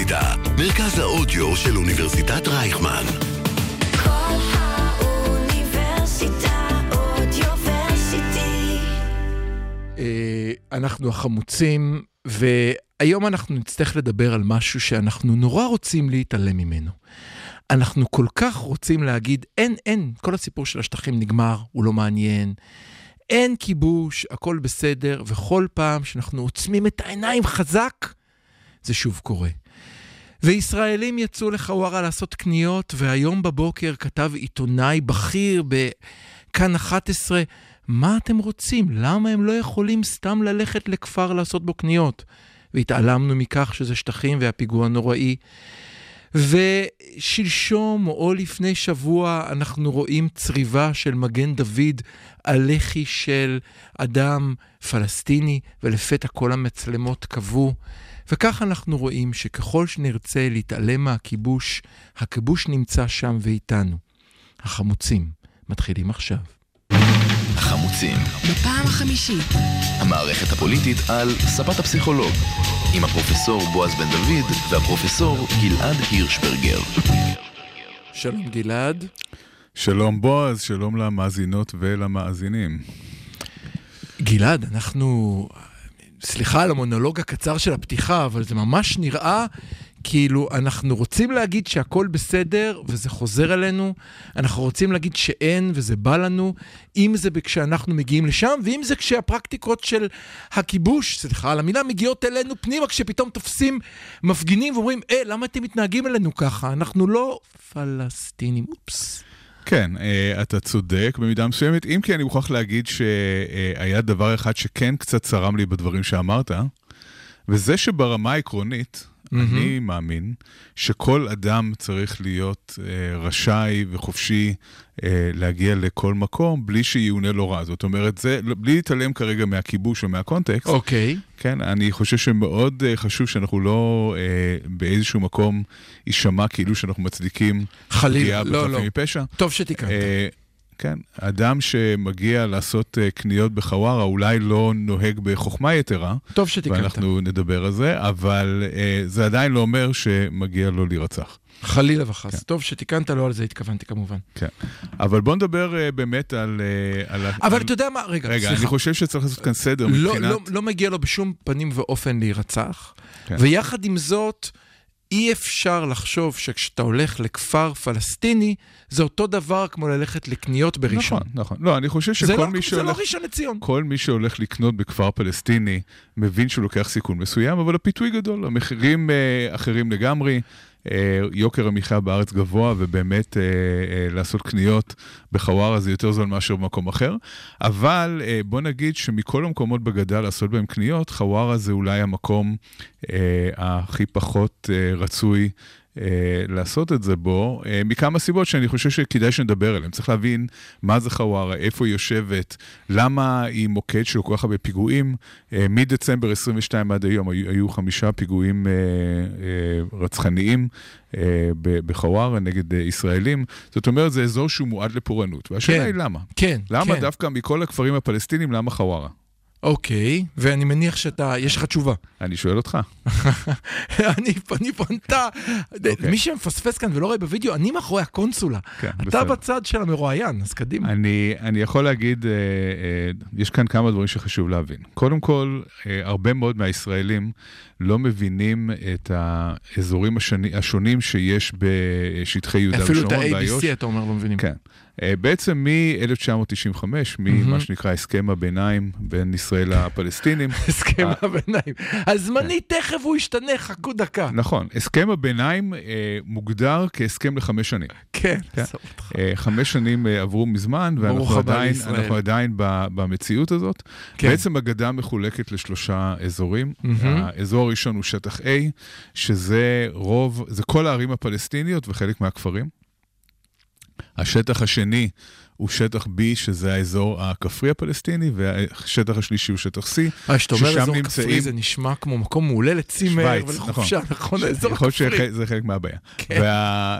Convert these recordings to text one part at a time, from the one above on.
האוניברסיטה, מרכז האודיו של אוניברסיטת רייכמן. כל האוניברסיטה אודיוורסיטי. אה, אנחנו החמוצים, והיום אנחנו נצטרך לדבר על משהו שאנחנו נורא רוצים להתעלם ממנו. אנחנו כל כך רוצים להגיד, אין, אין, כל הסיפור של השטחים נגמר, הוא לא מעניין. אין כיבוש, הכל בסדר, וכל פעם שאנחנו עוצמים את העיניים חזק, זה שוב קורה. וישראלים יצאו לחווארה לעשות קניות, והיום בבוקר כתב עיתונאי בכיר בכאן 11, מה אתם רוצים? למה הם לא יכולים סתם ללכת לכפר לעשות בו קניות? והתעלמנו מכך שזה שטחים והפיגוע נוראי. ושלשום או לפני שבוע אנחנו רואים צריבה של מגן דוד על לחי של אדם פלסטיני, ולפתע כל המצלמות קבעו. וכך אנחנו רואים שככל שנרצה להתעלם מהכיבוש, הכיבוש נמצא שם ואיתנו. החמוצים מתחילים עכשיו. החמוצים, בפעם החמישית. המערכת הפוליטית על ספת הפסיכולוג, עם הפרופסור בועז בן דוד והפרופסור גלעד הירשברגר. שלום גלעד. שלום בועז, שלום למאזינות ולמאזינים. גלעד, אנחנו... סליחה על המונולוג הקצר של הפתיחה, אבל זה ממש נראה כאילו אנחנו רוצים להגיד שהכל בסדר וזה חוזר אלינו, אנחנו רוצים להגיד שאין וזה בא לנו, אם זה כשאנחנו מגיעים לשם, ואם זה כשהפרקטיקות של הכיבוש, סליחה על המילה, מגיעות אלינו פנימה, כשפתאום תופסים מפגינים ואומרים, אה, למה אתם מתנהגים אלינו ככה? אנחנו לא פלסטינים, אופס. כן, אה, אתה צודק במידה מסוימת, אם כי אני מוכרח להגיד שהיה דבר אחד שכן קצת צרם לי בדברים שאמרת, וזה שברמה העקרונית, אני מאמין שכל אדם צריך להיות אה, רשאי וחופשי אה, להגיע לכל מקום בלי שיאונה לו רע. זאת אומרת, זה, בלי להתעלם כרגע מהכיבוש ומהקונטקסט, אוקיי. כן, אני חושב שמאוד אה, חשוב שאנחנו לא אה, באיזשהו מקום יישמע כאילו שאנחנו מצדיקים חלילה, פגיעה לא, בחפים לא. מפשע. טוב שתיקנת. אה, כן, אדם שמגיע לעשות אה, קניות בחווארה אולי לא נוהג בחוכמה יתרה, טוב שתיקנת. ואנחנו נדבר על זה, אבל אה, זה עדיין לא אומר שמגיע לו להירצח. חלילה וחס. כן. טוב שתיקנת, לא על זה התכוונתי כמובן. כן. אבל בוא נדבר אה, באמת על... אה, על אבל על... אתה יודע מה, רגע, רגע, סליחה. אני חושב שצריך לעשות כאן סדר לא, מבחינת... לא, לא מגיע לו בשום פנים ואופן להירצח, כן. ויחד עם זאת, אי אפשר לחשוב שכשאתה הולך לכפר פלסטיני, זה אותו דבר כמו ללכת לקניות בראשון. נכון, נכון. לא, אני חושב שכל לא, מי זה לא שהולך... ראשון לציון. כל מי שהולך לקנות בכפר פלסטיני מבין שהוא לוקח סיכון מסוים, אבל הפיתוי גדול, המחירים אה, אחרים לגמרי, יוקר המחיה בארץ גבוה, ובאמת אה, אה, לעשות קניות בחווארה זה יותר זול מאשר במקום אחר. אבל אה, בוא נגיד שמכל המקומות בגדה לעשות בהם קניות, חווארה זה אולי המקום אה, הכי פחות אה, רצוי. אה, לעשות את זה בו, אה, מכמה סיבות שאני חושב שכדאי שנדבר עליהן. צריך להבין מה זה חווארה, איפה היא יושבת, למה היא מוקד של כל כך הרבה פיגועים. אה, מדצמבר 22 עד היום היו, היו חמישה פיגועים רצחניים בחווארה נגד ישראלים. זאת אומרת, זה אזור שהוא מועד לפורענות. והשאלה כן. היא למה. כן, למה כן. דווקא מכל הכפרים הפלסטינים, למה חווארה? אוקיי, ואני מניח שאתה, יש לך תשובה. אני שואל אותך. אני, אני פונתה, אוקיי. מי שמפספס כאן ולא רואה בווידאו, אני מאחורי הקונסולה. כן, אתה בסדר. בצד של המרואיין, אז קדימה. אני, אני יכול להגיד, אה, אה, יש כאן כמה דברים שחשוב להבין. קודם כל, אה, הרבה מאוד מהישראלים לא מבינים את האזורים השני, השונים שיש בשטחי יהודה אפילו את ושומרון באיו"ש. ה-ABC אתה אומר לא מבינים. כן. אה, בעצם מ-1995, ממה שנקרא הסכם הביניים בין ישראל לפלסטינים, הסכם אה. הביניים. הזמני תכף הוא ישתנה, חכו דקה. נכון, הסכם הביניים אה, מוגדר כהסכם לחמש שנים. כן, כן. חמש שנים עברו מזמן, ואנחנו עדיין, במציאות הזאת. כן. בעצם הגדה מחולקת לשלושה אזורים. האזור הראשון הוא שטח A, שזה רוב, זה כל הערים הפלסטיניות וחלק מהכפרים. השטח השני הוא שטח B, שזה האזור הכפרי הפלסטיני, והשטח השלישי הוא שטח C. אה, כשאתה אומר ששם אזור נמצאים- כפרי זה נשמע כמו מקום מעולה לצימר ולחופשה, נכון? האזור יכול הכפרי. להיות שזה חלק מהבעיה. כן. וה,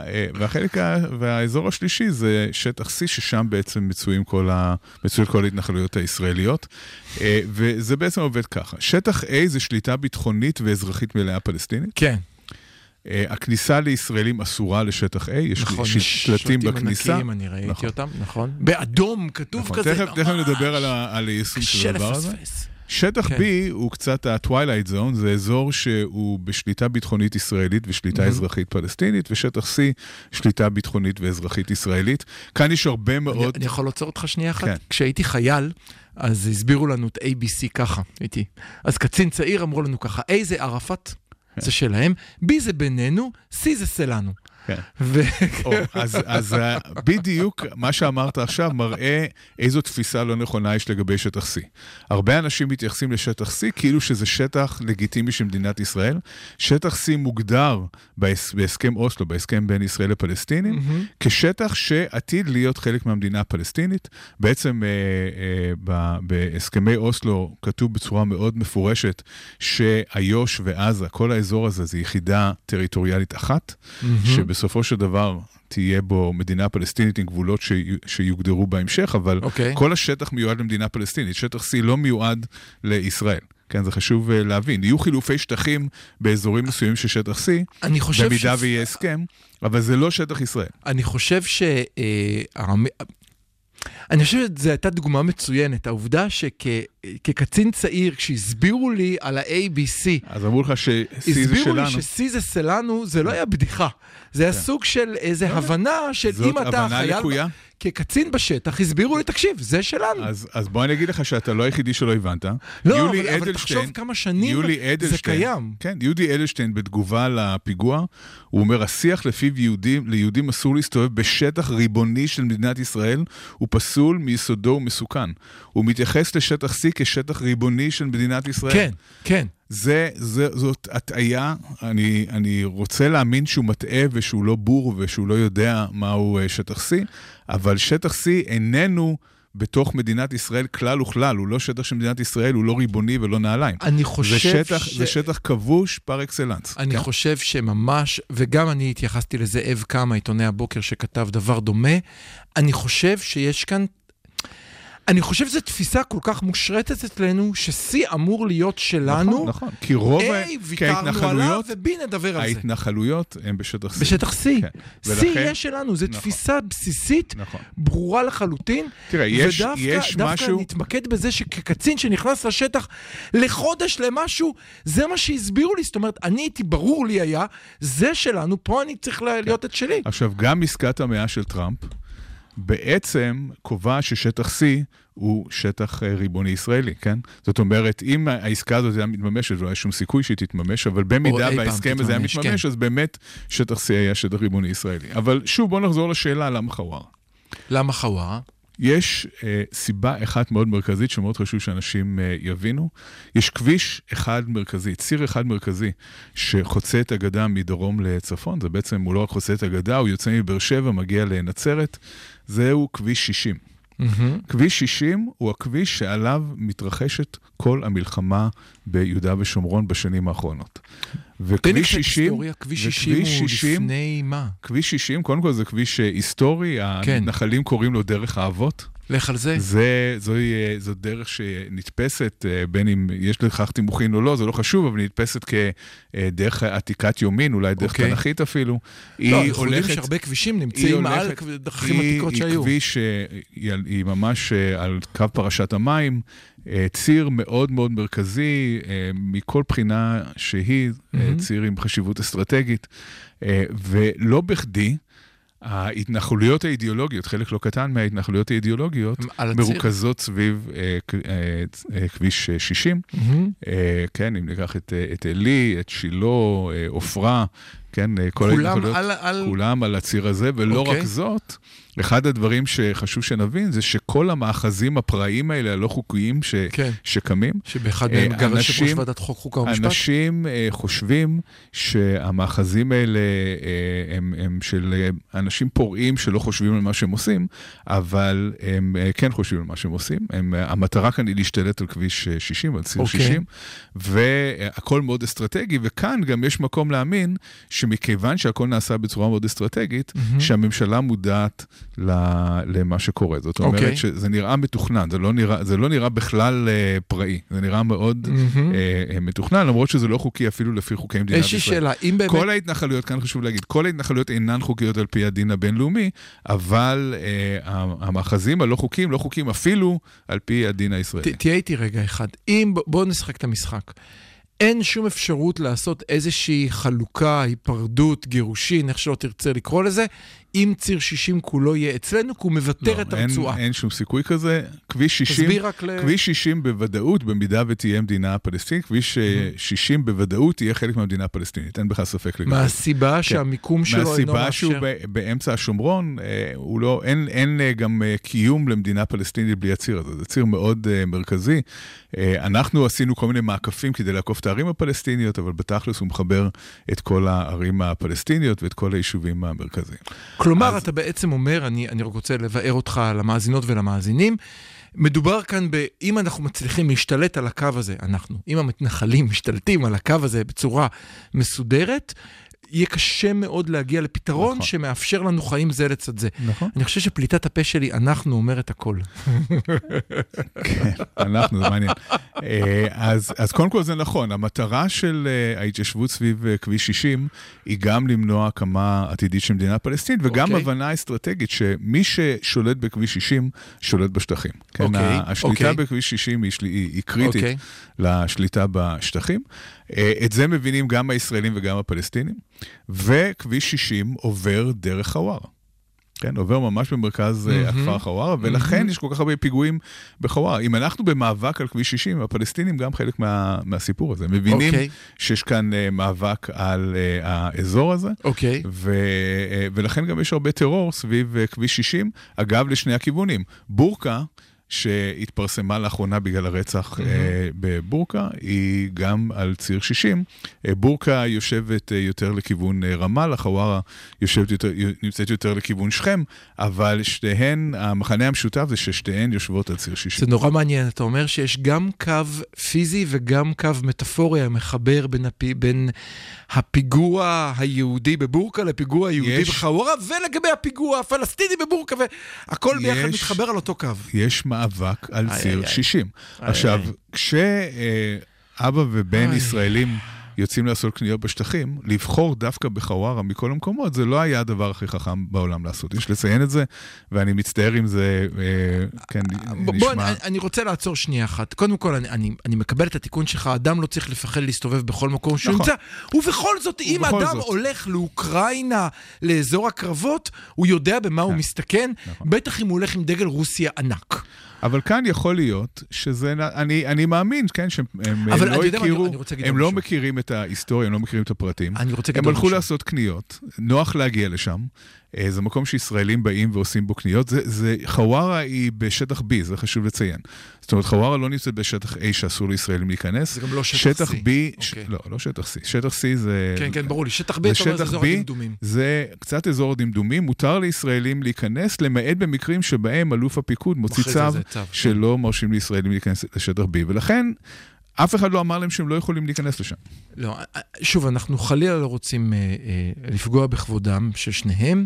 אה, והחלק, ה- והאזור השלישי זה שטח C, ששם בעצם מצויים כל, ה, מצויות כל ההתנחלויות הישראליות. אה, וזה בעצם עובד ככה. שטח A זה שליטה ביטחונית ואזרחית מלאה פלסטינית. כן. אה, הכניסה לישראלים אסורה לשטח A, יש נכון, שלטים בכניסה. ענקיים, אני ראיתי נכון. אותם, נכון. באדום, כתוב נכון, כזה, תכף, תכף נדבר על, היישום של הדבר הזה. שטח כן. B הוא קצת ה-Twilight Zone, זה אזור שהוא בשליטה ביטחונית ישראלית ושליטה Mhm. אזרחית פלסטינית, ושטח C, שליטה ביטחונית ואזרחית ישראלית. כאן יש הרבה אני, מאוד... אני יכול לעצור אותך שנייה אחת? כן. כשהייתי חייל, אז הסבירו לנו את ABC ככה, הייתי. אז קצין צעיר אמרו לנו ככה, A זה ערפאת, זה שלהם, B זה בינינו, C זה שלנו. כן. ו... או, אז, אז אה, בדיוק מה שאמרת עכשיו מראה איזו תפיסה לא נכונה יש לגבי שטח C. הרבה אנשים מתייחסים לשטח C כאילו שזה שטח לגיטימי של מדינת ישראל. שטח C מוגדר בהס, בהסכם אוסלו, בהסכם בין ישראל לפלסטינים. כשטח שעתיד להיות חלק מהמדינה הפלסטינית. בעצם אה, אה, ב, בהסכמי אוסלו כתוב בצורה מאוד מפורשת שאיו"ש ועזה, כל האזור הזה, זה יחידה טריטוריאלית אחת. מהמם. שבסופו של דבר תהיה בו מדינה פלסטינית עם גבולות שיו- שיוגדרו בהמשך, אבל אוקיי. כל השטח מיועד למדינה פלסטינית. שטח C לא מיועד לישראל. כן, זה חשוב אה, להבין. יהיו חילופי שטחים באזורים מסוימים של שטח C, אני חושב במידה ש- ויהיה הסכם, אבל זה לא שטח ישראל. אני חושב ש... אני חושב שזו הייתה דוגמה מצוינת, העובדה שכקצין צעיר, כשהסבירו לי על ה-ABC, אז אמרו לך ש-C זה הסבירו לי שלנו. ש-C זה שלנו, זה לא היה בדיחה. זה היה כן. סוג של איזה הבנה של זאת אם אתה הבנה חייל... לקויה. כקצין בשטח, הסבירו לי, תקשיב, זה שלנו. אז, אז בוא אני אגיד לך שאתה לא היחידי שלא הבנת. לא, אבל, אבל תחשוב כמה שנים יולי זה קיים. כן, יהודי אדלשטיין בתגובה לפיגוע, הוא אומר, השיח לפיו יהודים, ליהודים אסור להסתובב בשטח ריבוני של מדינת ישראל, הוא פסול מיסודו ומסוכן. הוא מתייחס לשטח C כשטח ריבוני של מדינת ישראל. כן, כן. זה, זה, זאת הטעיה, אני, אני רוצה להאמין שהוא מטעה ושהוא לא בור ושהוא לא יודע מהו אה, שטח C, אבל שטח C איננו בתוך מדינת ישראל כלל וכלל, הוא לא שטח של מדינת ישראל, הוא לא ריבוני ולא נעליים. אני חושב זה שטח, ש... זה שטח כבוש פר אקסלנס. אני כן? חושב שממש, וגם אני התייחסתי לזאב קם, העיתונאי הבוקר, שכתב דבר דומה, אני חושב שיש כאן... אני חושב שזו תפיסה כל כך מושרטת אצלנו, ש-C אמור להיות שלנו, נכון, נכון, כי רוב, A ה- כי ויתרנו עליו, ו-B נדבר על זה. ההתנחלויות הן בשטח C. בשטח C. כן. C יהיה שלנו, זו נכון. תפיסה בסיסית, נכון. ברורה לחלוטין. תראה, יש, ודווקא יש דווקא משהו... נתמקד בזה שכקצין שנכנס לשטח לחודש למשהו, זה מה שהסבירו לי. זאת אומרת, אני הייתי, ברור לי היה, זה שלנו, פה אני צריך ל- להיות את שלי. עכשיו, גם עסקת המאה של טראמפ בעצם קובעת ששטח C הוא שטח אה, ריבוני ישראלי, כן? זאת אומרת, אם העסקה הזאת הייתה מתממשת, ולא היה שום סיכוי שהיא תתממש, אבל במידה וההסכם הזה היה תתממש, מתממש, כן. אז באמת שטח C היה שטח ריבוני ישראלי. אבל שוב, בואו נחזור לשאלה למה חווארה. למה חווארה? יש אה, סיבה אחת מאוד מרכזית שמאוד חשוב שאנשים אה, יבינו. יש כביש אחד מרכזי, ציר אחד מרכזי, שחוצה את הגדה מדרום לצפון. זה בעצם, הוא לא רק חוצה את הגדה, הוא יוצא מבאר שבע, מגיע לנצרת. זהו כביש 60. מהמם. כביש 60 הוא הכביש שעליו מתרחשת כל המלחמה ביהודה ושומרון בשנים האחרונות. וכביש קצת 60, היסטוריה, כביש 60 וכביש הוא 60 לפני מה? כביש 60, קודם כל זה כביש אה, היסטורי, כן. המתנחלים קוראים לו דרך האבות. לך על זה. זה, זוהי, אה, זו דרך שנתפסת, אה, בין אם יש לכך תימוכין או לא, זה לא חשוב, אבל נתפסת כדרך עתיקת יומין, אולי דרך אוקיי. תנכית אפילו. לא, אנחנו יודעים שהרבה כבישים היא נמצאים על הולכת- דרכים היא- עתיקות היא שהיו. כביש, אה, היא על- היא ממש אה, על קו פרשת המים, ציר מאוד מאוד מרכזי, מכל בחינה שהיא, מהמם. ציר עם חשיבות אסטרטגית, ולא בכדי. ההתנחלויות האידיאולוגיות, חלק לא קטן מההתנחלויות האידיאולוגיות. מרוכזות סביב אה, אה, אה, כביש אה, 60. מהמם. אה, כן, אם ניקח את, את עלי, את שילה, עופרה, כן, אה, כל כולם ההתנחלויות, על- על... כולם על הציר הזה, ולא אוקיי. רק זאת, אחד הדברים שחשוב שנבין זה שכל המאחזים הפראיים האלה, הלא חוקיים ש, כן, שקמים, שבאחד אה, מהם גר יושב ראש אנשים- ועדת חוק, חוקה ומשפט. אנשים אה, חושבים שהמאחזים האלה הם, הם של אנשים פורעים שלא חושבים על מה שהם עושים, אבל הם כן חושבים על מה שהם עושים. הם, המטרה כאן היא להשתלט על כביש אה, 60, על ציר אוקיי. 60, והכל מאוד אסטרטגי, וכאן גם יש מקום להאמין שמכיוון שהכל נעשה בצורה מאוד אסטרטגית, שהממשלה מודעת למה שקורה. זאת אומרת אוקיי. שזה נראה מתוכנן, זה לא נראה, זה לא נראה בכלל אה, פראי, זה נראה מאוד אה, אה, מתוכנן, למרות שזה לא חוקי אפילו לפי חוקי מדינת יש לי ישראל. שאלה, אם באמת... כל ההתנחלויות, כאן חשוב להגיד, כל ההתנחלויות אינן חוקיות על פי הדין הבינלאומי, אבל אה, המאחזים הלא חוקיים לא חוקיים אפילו על פי הדין הישראלי. ת- תהיה איתי רגע אחד. אם, בואו נשחק את המשחק. אין שום אפשרות לעשות איזושהי חלוקה, היפרדות, גירושין, איך שלא תרצה לקרוא לזה, אם ציר 60 כולו יהיה אצלנו, כי הוא מוותר לא, את אין, הרצועה. אין שום סיכוי כזה. כביש 60, תסביר רק ל... כביש 60 בוודאות, במידה ותהיה מדינה פלסטינית, כביש אה, 60 בוודאות יהיה חלק מהמדינה הפלסטינית, אין בכלל ספק לגבי. מהסיבה שהמיקום שלו אינו מאפשר... מהסיבה שהוא ב- באמצע השומרון, אה, הוא לא, אין, אין אה, גם אה, קיום למדינה פלסטינית בלי הציר הזה. זה ציר מאוד אה, מרכזי. אה, אנחנו עשינו כל מיני מעקפים כדי לעקוף את הערים הפלסטיניות, אבל בתכלס הוא מחבר את כל הערים הפלסטיניות ואת כל היישובים המרכזיים. כלומר, אז- אתה בעצם אומר, אני, אני רק רוצה לבאר אותך למאזינות ולמאזינים, מדובר כאן ב... אם אנחנו מצליחים להשתלט על הקו הזה, אנחנו, אם המתנחלים משתלטים על הקו הזה בצורה מסודרת, יהיה קשה מאוד להגיע לפתרון נכון. שמאפשר לנו חיים זה לצד זה. נכון. אני חושב שפליטת הפה שלי, אנחנו, אומרת הכל. כן, אנחנו, זה מעניין. אה, אז, אז קודם כל זה נכון, המטרה של אה, ההתיישבות סביב אה, כביש 60 היא גם למנוע הקמה עתידית של מדינה פלסטינית, וגם אוקיי. הבנה אסטרטגית שמי ששולט בכביש 60, שולט בשטחים. כן, אוקיי, ה- השליטה אוקיי. בכביש 60 היא, היא, היא קריטית אוקיי. לשליטה בשטחים. את זה מבינים גם הישראלים וגם הפלסטינים, וכביש 60 עובר דרך חווארה. כן, עובר ממש במרכז מהמם. הכפר חווארה, ולכן יש כל כך הרבה פיגועים בחווארה. אם אנחנו במאבק על כביש 60, הפלסטינים גם חלק מה, מהסיפור הזה. הם מבינים אוקיי. שיש כאן אה, מאבק על אה, האזור הזה, אוקיי. ו, אה, ולכן גם יש הרבה טרור סביב אה, כביש 60, אגב, לשני הכיוונים. בורקה, שהתפרסמה לאחרונה בגלל הרצח אה, בבורקה, היא גם על ציר 60. אה, בורקה יושבת אה, יותר לכיוון אה, רמאללה, חווארה יושבת יותר, נמצאת יותר לכיוון שכם, אבל שתיהן, המחנה המשותף זה ששתיהן יושבות על ציר 60. זה נורא מעניין, אתה אומר שיש גם קו פיזי וגם קו מטאפורי המחבר בין, הפי, בין הפיגוע היהודי בבורקה לפיגוע היהודי יש- בחווארה, ולגבי הפיגוע הפלסטיני בבורקה, והכל ביחד יש- מתחבר על אותו קו. יש מאבק על איי, ציר איי, איי. 60. איי, עכשיו, איי. כשאבא ובן איי. ישראלים יוצאים לעשות קניות בשטחים, לבחור דווקא בחווארה מכל המקומות, זה לא היה הדבר הכי חכם בעולם לעשות. יש לציין את זה, ואני מצטער אם זה, אה, כן, בוא, בוא, נשמע... אני, אני רוצה לעצור שנייה אחת. קודם כל, אני, אני, אני מקבל את התיקון שלך, אדם לא צריך לפחד להסתובב בכל מקום שהוא נכון. נמצא. ובכל זאת, אם ובכל אדם זאת. הולך לאוקראינה, לאזור הקרבות, הוא יודע במה הוא כן. מסתכן, נכון. בטח אם הוא הולך עם דגל רוסיה ענק. אבל כאן יכול להיות שזה, אני, אני מאמין, כן, שהם הם אבל לא מה, הכירו, להגיד הם לא משהו. מכירים את ההיסטוריה, הם לא מכירים את הפרטים. אני רוצה להגיד הם הלכו משהו. לעשות קניות, נוח להגיע לשם. אה, זה מקום שישראלים באים ועושים בו קניות. זה, זה, חווארה היא בשטח B, זה חשוב לציין. זאת אומרת, חווארה לא נמצאת בשטח A שאסור לישראלים להיכנס. זה גם לא שטח C. B, ש... אוקיי. לא, לא שטח C. שטח C זה... כן, כן, ברור לי. שטח ב', זה אתה אומר, זה שטח אזור B, הדמדומים. זה קצת אזור הדמדומים, מותר לישראלים להיכנס, למעט במקרים שבהם אלוף הפיקוד מוציא צו צו, כן. שלא מרשים לישראלים להיכנס לשטח B, ולכן אף אחד לא אמר להם שהם לא יכולים להיכנס לשם. לא, שוב, אנחנו חלילה לא רוצים אה, אה, לפגוע בכבודם של שניהם.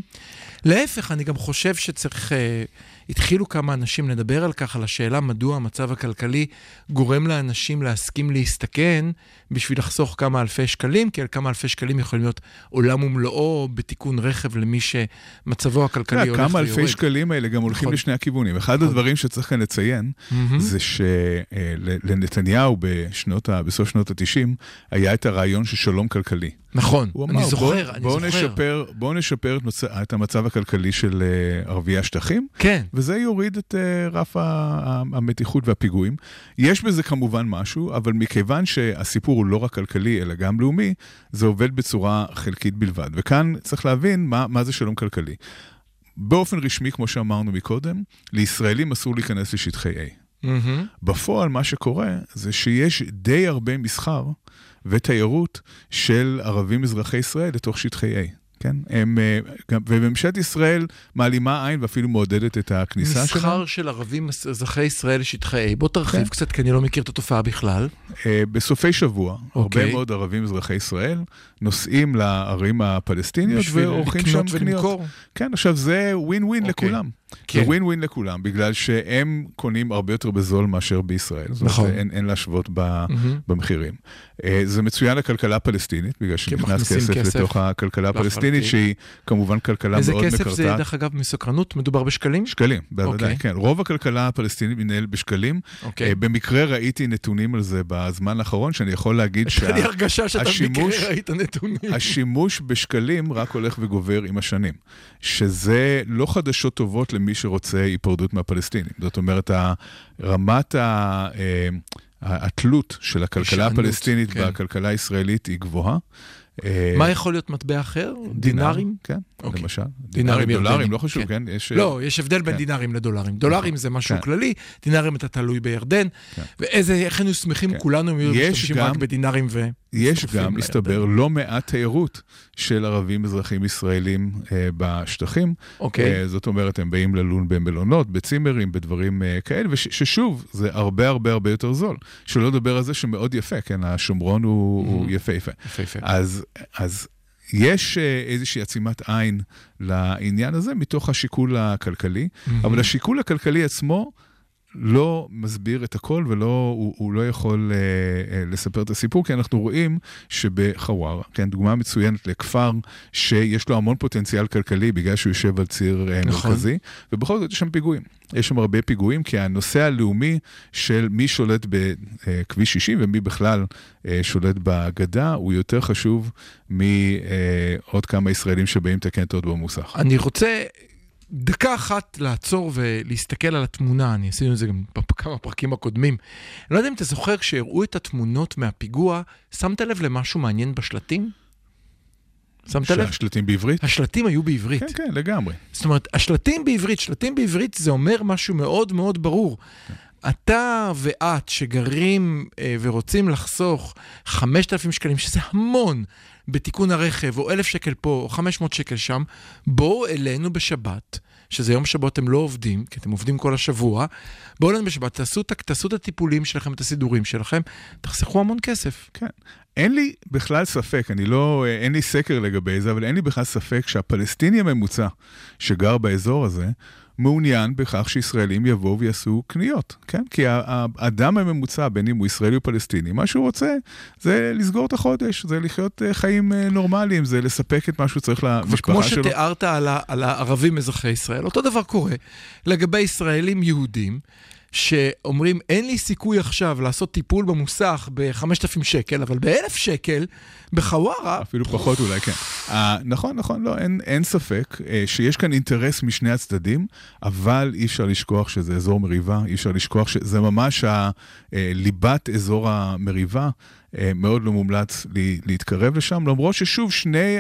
להפך, אני גם חושב שצריך... אה, התחילו כמה אנשים לדבר על כך, על השאלה מדוע המצב הכלכלי גורם לאנשים להסכים להסתכן בשביל לחסוך כמה אלפי שקלים, כי על כמה אלפי שקלים יכולים להיות עולם ומלואו בתיקון רכב למי שמצבו הכלכלי הולך כמה ויורד. אלפי שקלים האלה גם הולכים נכון. לשני הכיוונים. אחד הדברים שצריך כאן לציין. זה שלנתניהו בשנות ה- בסוף שנות ה-90 היה את הרעיון של שלום כלכלי. נכון, הוא אני אמר, זוכר, בוא, אני בואו זוכר. נשפר, בואו נשפר את, מצ... את המצב הכלכלי של אה, ערביי השטחים, כן, וזה יוריד את אה, רף ה- המתיחות והפיגועים. יש בזה כמובן משהו, אבל מכיוון שהסיפור הוא לא רק כלכלי, אלא גם לאומי, זה עובד בצורה חלקית בלבד. וכאן צריך להבין מה, מה זה שלום כלכלי. באופן רשמי, כמו שאמרנו מקודם, לישראלים אסור להיכנס לשטחי A. מהמם. בפועל מה שקורה זה שיש די הרבה מסחר ותיירות של ערבים אזרחי ישראל לתוך שטחי A. כן? הם, אה, וממשלת ישראל מעלימה עין ואפילו מעודדת את הכניסה שלהם. מסחר של ערבים אזרחי ישראל לשטחי A. בוא תרחיב כן. קצת, כי אני לא מכיר את התופעה בכלל. אה, בסופי שבוע, אוקיי. הרבה מאוד ערבים אזרחי ישראל נוסעים לערים הפלסטיניות ועורכים שם קניות. כן, עכשיו זה ווין ווין אוקיי. לכולם. כן. זה ווין ווין לכולם, בגלל שהם קונים הרבה יותר בזול מאשר בישראל. זאת נכון. אין, אין להשוות ב, מהמם. במחירים. אה, זה מצוין לכלכלה הפלסטינית, בגלל שנכנס כסף, כסף לתוך הכלכלה הפלסטינית. שהיא כמובן כלכלה איזה מאוד כסף מקרטעת. זה, דרך אגב, מסקרנות? מדובר בשקלים? שקלים, בוודאי, אוקיי. כן. רוב הכלכלה הפלסטינית מתנהל בשקלים. אוקיי. אה, במקרה ראיתי נתונים על זה בזמן האחרון, שאני יכול להגיד יש לי הרגשה שאתה השימוש- במקרה ראית נתונים. שהשימוש בשקלים רק הולך וגובר עם השנים. שזה לא חדשות טובות למי שרוצה היפרדות מהפלסטינים. זאת אומרת, רמת ה... אה, התלות של הכלכלה הישענות, הפלסטינית כן. בכלכלה הישראלית היא גבוהה. אה, מה יכול להיות מטבע אחר? דינרים? כן, אוקיי. למשל. דינרים דולרים, לא חשוב, כן. כן? יש... לא, יש הבדל בין כן. דינרים לדולרים. דולרים זה משהו כן. כללי, דינרים אתה תלוי בירדן, כן. ואיזה, איך היינו שמחים כן. כולנו אם היו משתמשים גם- רק בדינרים ו... יש גם. מסתבר, לא מעט תיירות של ערבים אזרחים ישראלים אה, בשטחים. אוקיי. אה, זאת אומרת, הם באים ללון במלונות, בצימרים, בדברים אה, כאלה, וששוב, זה הרבה הרבה הרבה יותר זול. שלא לדבר על זה שמאוד יפה, כן, השומרון הוא, הוא יפהפה. יפהפה. אז, אז יש אה, איזושהי עצימת עין לעניין הזה מתוך השיקול הכלכלי, אבל השיקול הכלכלי עצמו לא מסביר את הכל ולא, הוא, הוא לא יכול אה, אה, לספר את הסיפור, כי אנחנו רואים שבחווארה, כן, דוגמה מצוינת לכפר שיש לו המון פוטנציאל כלכלי בגלל שהוא יושב על ציר אה, נכון. מרכזי, ובכל זאת יש שם פיגועים. יש שם הרבה פיגועים, כי הנושא הלאומי של מי שולט בכביש 60 ומי בכלל אה, שולט בגדה, הוא יותר חשוב מעוד כמה ישראלים שבאים לתקן את האוטו במוסך. אני רוצה דקה אחת לעצור ולהסתכל על התמונה, אני עשינו את זה גם בכמה פרקים הקודמים. אני לא יודע אם אתה זוכר, כשהראו את התמונות מהפיגוע, שמת לב למשהו מעניין בשלטים? שמת לב? שהשלטים בעברית? השלטים היו בעברית. כן, כן, לגמרי. זאת אומרת, השלטים בעברית, שלטים בעברית זה אומר משהו מאוד מאוד ברור. אתה ואת שגרים אה, ורוצים לחסוך 5,000 שקלים, שזה המון, בתיקון הרכב, או 1,000 שקל פה, או 500 שקל שם, בואו אלינו בשבת, שזה יום שבו אתם לא עובדים, כי אתם עובדים כל השבוע, בואו אלינו בשבת, תעשו, תעשו את הטיפולים שלכם, את הסידורים שלכם, תחסכו המון כסף. כן. אין לי בכלל ספק, אני לא, אין לי סקר לגבי זה, אבל אין לי בכלל ספק שהפלסטיני הממוצע שגר באזור הזה, מעוניין בכך שישראלים יבואו ויעשו קניות, כן? כי האדם הממוצע, בין אם הוא ישראלי או פלסטיני, מה שהוא רוצה זה לסגור את החודש, זה לחיות אה, חיים אה, נורמליים, זה לספק את מה שהוא צריך וכמו למשפחה שלו. שתיארת על, על הערבים אזרחי ישראל, אותו דבר קורה לגבי ישראלים יהודים, שאומרים, אין לי סיכוי עכשיו לעשות טיפול במוסך ב-5,000 שקל, אבל ב-1,000 שקל, בחווארה, אפילו פחות אולי, כן. Uh, נכון, נכון, לא, אין, אין ספק uh, שיש כאן אינטרס משני הצדדים, אבל אי אפשר לשכוח שזה אזור מריבה, אי אפשר לשכוח שזה ממש ה, uh, ליבת אזור המריבה. Uh, מאוד לא מומלץ להתקרב לשם, למרות ששוב, שני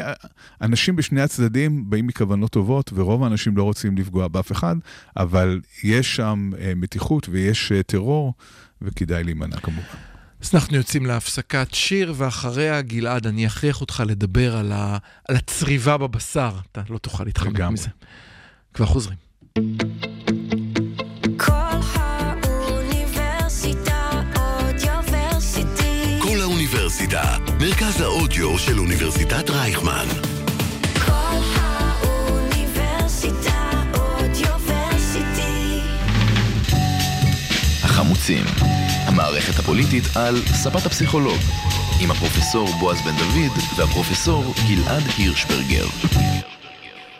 אנשים בשני הצדדים באים מכוונות טובות, ורוב האנשים לא רוצים לפגוע באף אחד, אבל יש שם uh, מתיחות ויש uh, טרור, וכדאי להימנע כמובן. אז אנחנו יוצאים להפסקת שיר, ואחריה, גלעד, אני אכריח אותך לדבר על, ה... על הצריבה בבשר. אתה לא תוכל להתחמק. מזה. כבר חוזרים. האוניברסיטה, מרכז האודיו של אוניברסיטת רייכמן. כל האוניברסיטה אודיוורסיטי. החמוצים, המערכת הפוליטית על ספת הפסיכולוג, עם הפרופסור בועז בן דוד והפרופסור גלעד הירשברגר.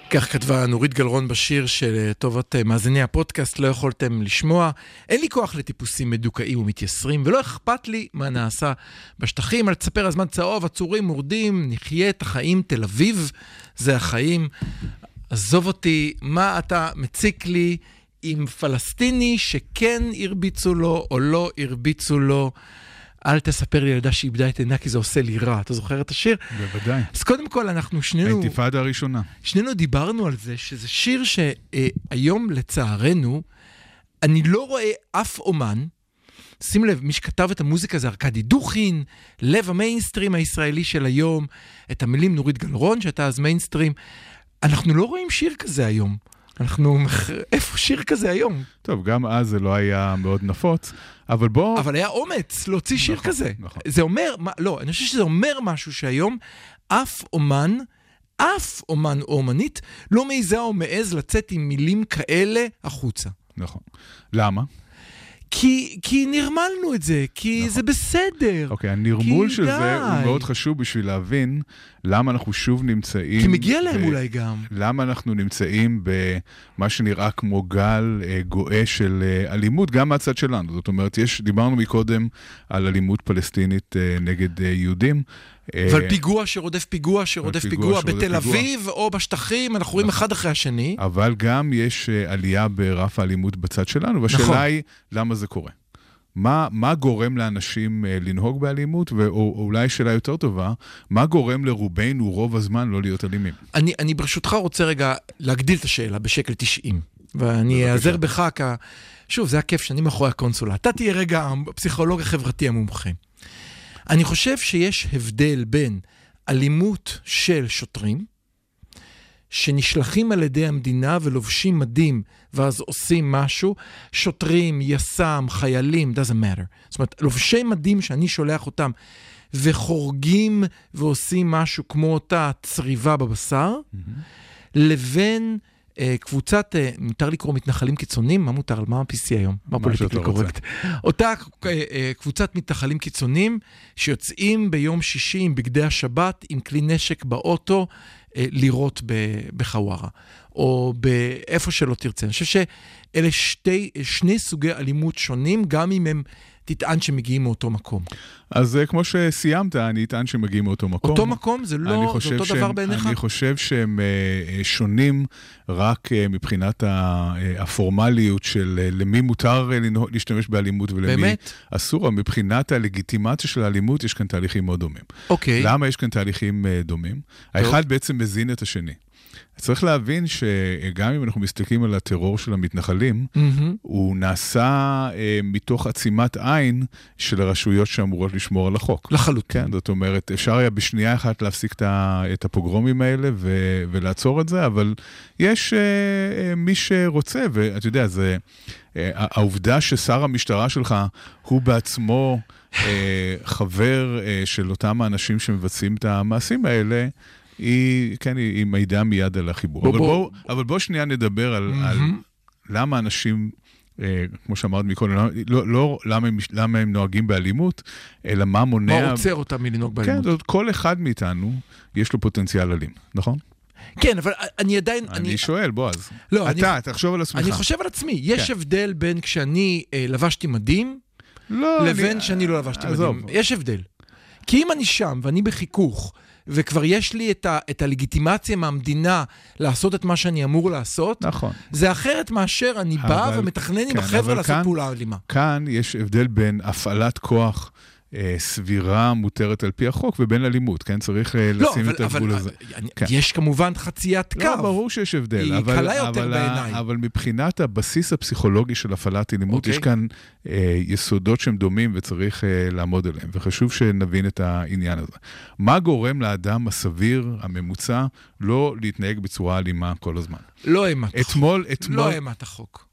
כך כתבה נורית גלרון בשיר שלטובת אה, מאזיני הפודקאסט לא יכולתם לשמוע. אין לי כוח לטיפוסים מדוכאים ומתייסרים, ולא אכפת לי מה נעשה בשטחים. על תספר הזמן צהוב, עצורים מורדים, נחיה את החיים, תל אביב, זה החיים. עזוב אותי, מה אתה מציק לי עם פלסטיני שכן הרביצו לו או לא הרביצו לו? אל תספר לי ילדה שאיבדה את עינה כי זה עושה לי רע. אתה זוכר את השיר? בוודאי. אז קודם כל, אנחנו שנינו... האינתיפאדה הראשונה. שנינו דיברנו על זה שזה שיר שהיום, לצערנו, אני לא רואה אף אומן, שים לב, מי שכתב את המוזיקה זה ארכדי דוכין, לב המיינסטרים הישראלי של היום, את המילים נורית גלרון, שהייתה אז מיינסטרים. אנחנו לא רואים שיר כזה היום. אנחנו, איפה שיר כזה היום? טוב, גם אז זה לא היה מאוד נפוץ, אבל בוא... אבל היה אומץ להוציא שיר נכון, כזה. נכון. זה אומר, מה, לא, אני חושב שזה אומר משהו שהיום אף אומן, אף אומן או אומנית לא מעיזה או מעז לצאת עם מילים כאלה החוצה. נכון. למה? כי, כי נרמלנו את זה, כי נכון. זה בסדר. אוקיי, הנרמול של זה הוא די. מאוד חשוב בשביל להבין למה אנחנו שוב נמצאים... כי מגיע להם ב- אולי גם. למה אנחנו נמצאים במה שנראה כמו גל אה, גואה של אה, אלימות, גם מהצד שלנו. זאת אומרת, יש, דיברנו מקודם על אלימות פלסטינית אה, נגד אה, יהודים. אה, אבל פיגוע שרודף פיגוע שרודף פיגוע פיגוע בתל פיגוע. אביב או בשטחים, אנחנו רואים אחד אחרי השני. אבל גם יש אה, עלייה ברף האלימות בצד שלנו, והשאלה נכון. היא, למה זה קורה? מה, מה גורם לאנשים אה, לנהוג באלימות, או, או אולי שאלה יותר טובה, מה גורם לרובנו רוב הזמן לא להיות אלימים? אני, אני ברשותך רוצה רגע להגדיל את השאלה בשקל 90, ואני אעזר בך כ... שוב, זה הכיף שאני מאחורי הקונסולה. אתה תהיה רגע הפסיכולוג החברתי המומחה. אני חושב שיש הבדל בין אלימות של שוטרים, שנשלחים על ידי המדינה ולובשים מדים ואז עושים משהו, שוטרים, יס"מ, חיילים, doesn't matter. זאת אומרת, לובשי מדים שאני שולח אותם וחורגים ועושים משהו כמו אותה צריבה בבשר, לבין אה, קבוצת, אה, מותר לקרוא מתנחלים קיצונים? מה מותר? מה ה-PC היום? מה פוליטיקלי. קורקט? אותה אה, אה, קבוצת מתנחלים קיצונים שיוצאים ביום שישי עם בגדי השבת, עם כלי נשק באוטו, אה, לירות בחווארה, או באיפה שלא תרצה. אני חושב שאלה שתי, שני סוגי אלימות שונים, גם אם הם תטען שמגיעים מאותו מקום. אז אה, כמו שסיימת, אני אטען שמגיעים מאותו מקום. אותו מקום זה לא, זה אותו שהם- דבר בעיניך? אני חושב שהם אה, אה, שונים רק מבחינת הפורמליות של למי מותר להשתמש באלימות ולמי באמת? אסור, מבחינת הלגיטימציה של האלימות יש כאן תהליכים מאוד דומים. אוקיי. למה יש כאן תהליכים דומים? האחד בעצם מזין את השני. צריך להבין שגם אם אנחנו מסתכלים על הטרור של המתנחלים, מהמם. הוא נעשה אה, מתוך עצימת עין של הרשויות שאמורות לשמור על החוק. לחלוטין. כן, זאת אומרת, אפשר היה בשנייה אחת להפסיק את ה- את הפוגרומים האלה ו- ולעצור את זה, אבל יש אה, אה, מי שרוצה, ואתה יודע, זה... אה, העובדה ששר המשטרה שלך הוא בעצמו אה, חבר אה, של אותם האנשים שמבצעים את המעשים האלה, היא, כן, היא, היא מעידה מיד על החיבור. בוא- אבל, בוא- בוא, אבל בוא שנייה נדבר על, על מהמם. למה אנשים, אה, כמו שאמרת מקודם, לא, לא, לא למה, הם, למה הם נוהגים באלימות, אלא מה מונע... מה עוצר אותם מלנהוג כן, באלימות? זאת, כל אחד מאיתנו יש לו פוטנציאל אלים, נכון? כן, אבל אני עדיין... אני, שואל, בועז. לא, אתה, אני- תחשוב על עצמך. אני חושב על עצמי, יש כן. הבדל בין כשאני אה, לבשתי מדים, לא, לבין אני- שאני לא לבשתי עזוב. מדים. יש הבדל. כי אם אני שם ואני בחיכוך, וכבר יש לי את, ה, את הלגיטימציה מהמדינה לעשות את מה שאני אמור לעשות, נכון. זה אחרת מאשר אני בא אבל- ומתכנן עם כן, החבר'ה אבל לעשות כאן- פעולה אלימה. כאן יש הבדל בין הפעלת כוח סבירה מותרת על פי החוק ובין אלימות, כן? צריך אה, לא, לשים אבל, את הגבול הזה. אני- כן. יש כמובן חציית קו. לא, ברור שיש הבדל. היא אבל, קלה יותר אבל, בעיניי. אבל מבחינת הבסיס הפסיכולוגי של הפעלת אלימות, אוקיי. יש כאן אה, יסודות שהם דומים וצריך אה, לעמוד עליהם, וחשוב שנבין את העניין הזה. מה גורם לאדם הסביר, הממוצע, לא להתנהג בצורה אלימה כל הזמן? לא אימת החוק. אתמול, אתמול... לא אימת החוק.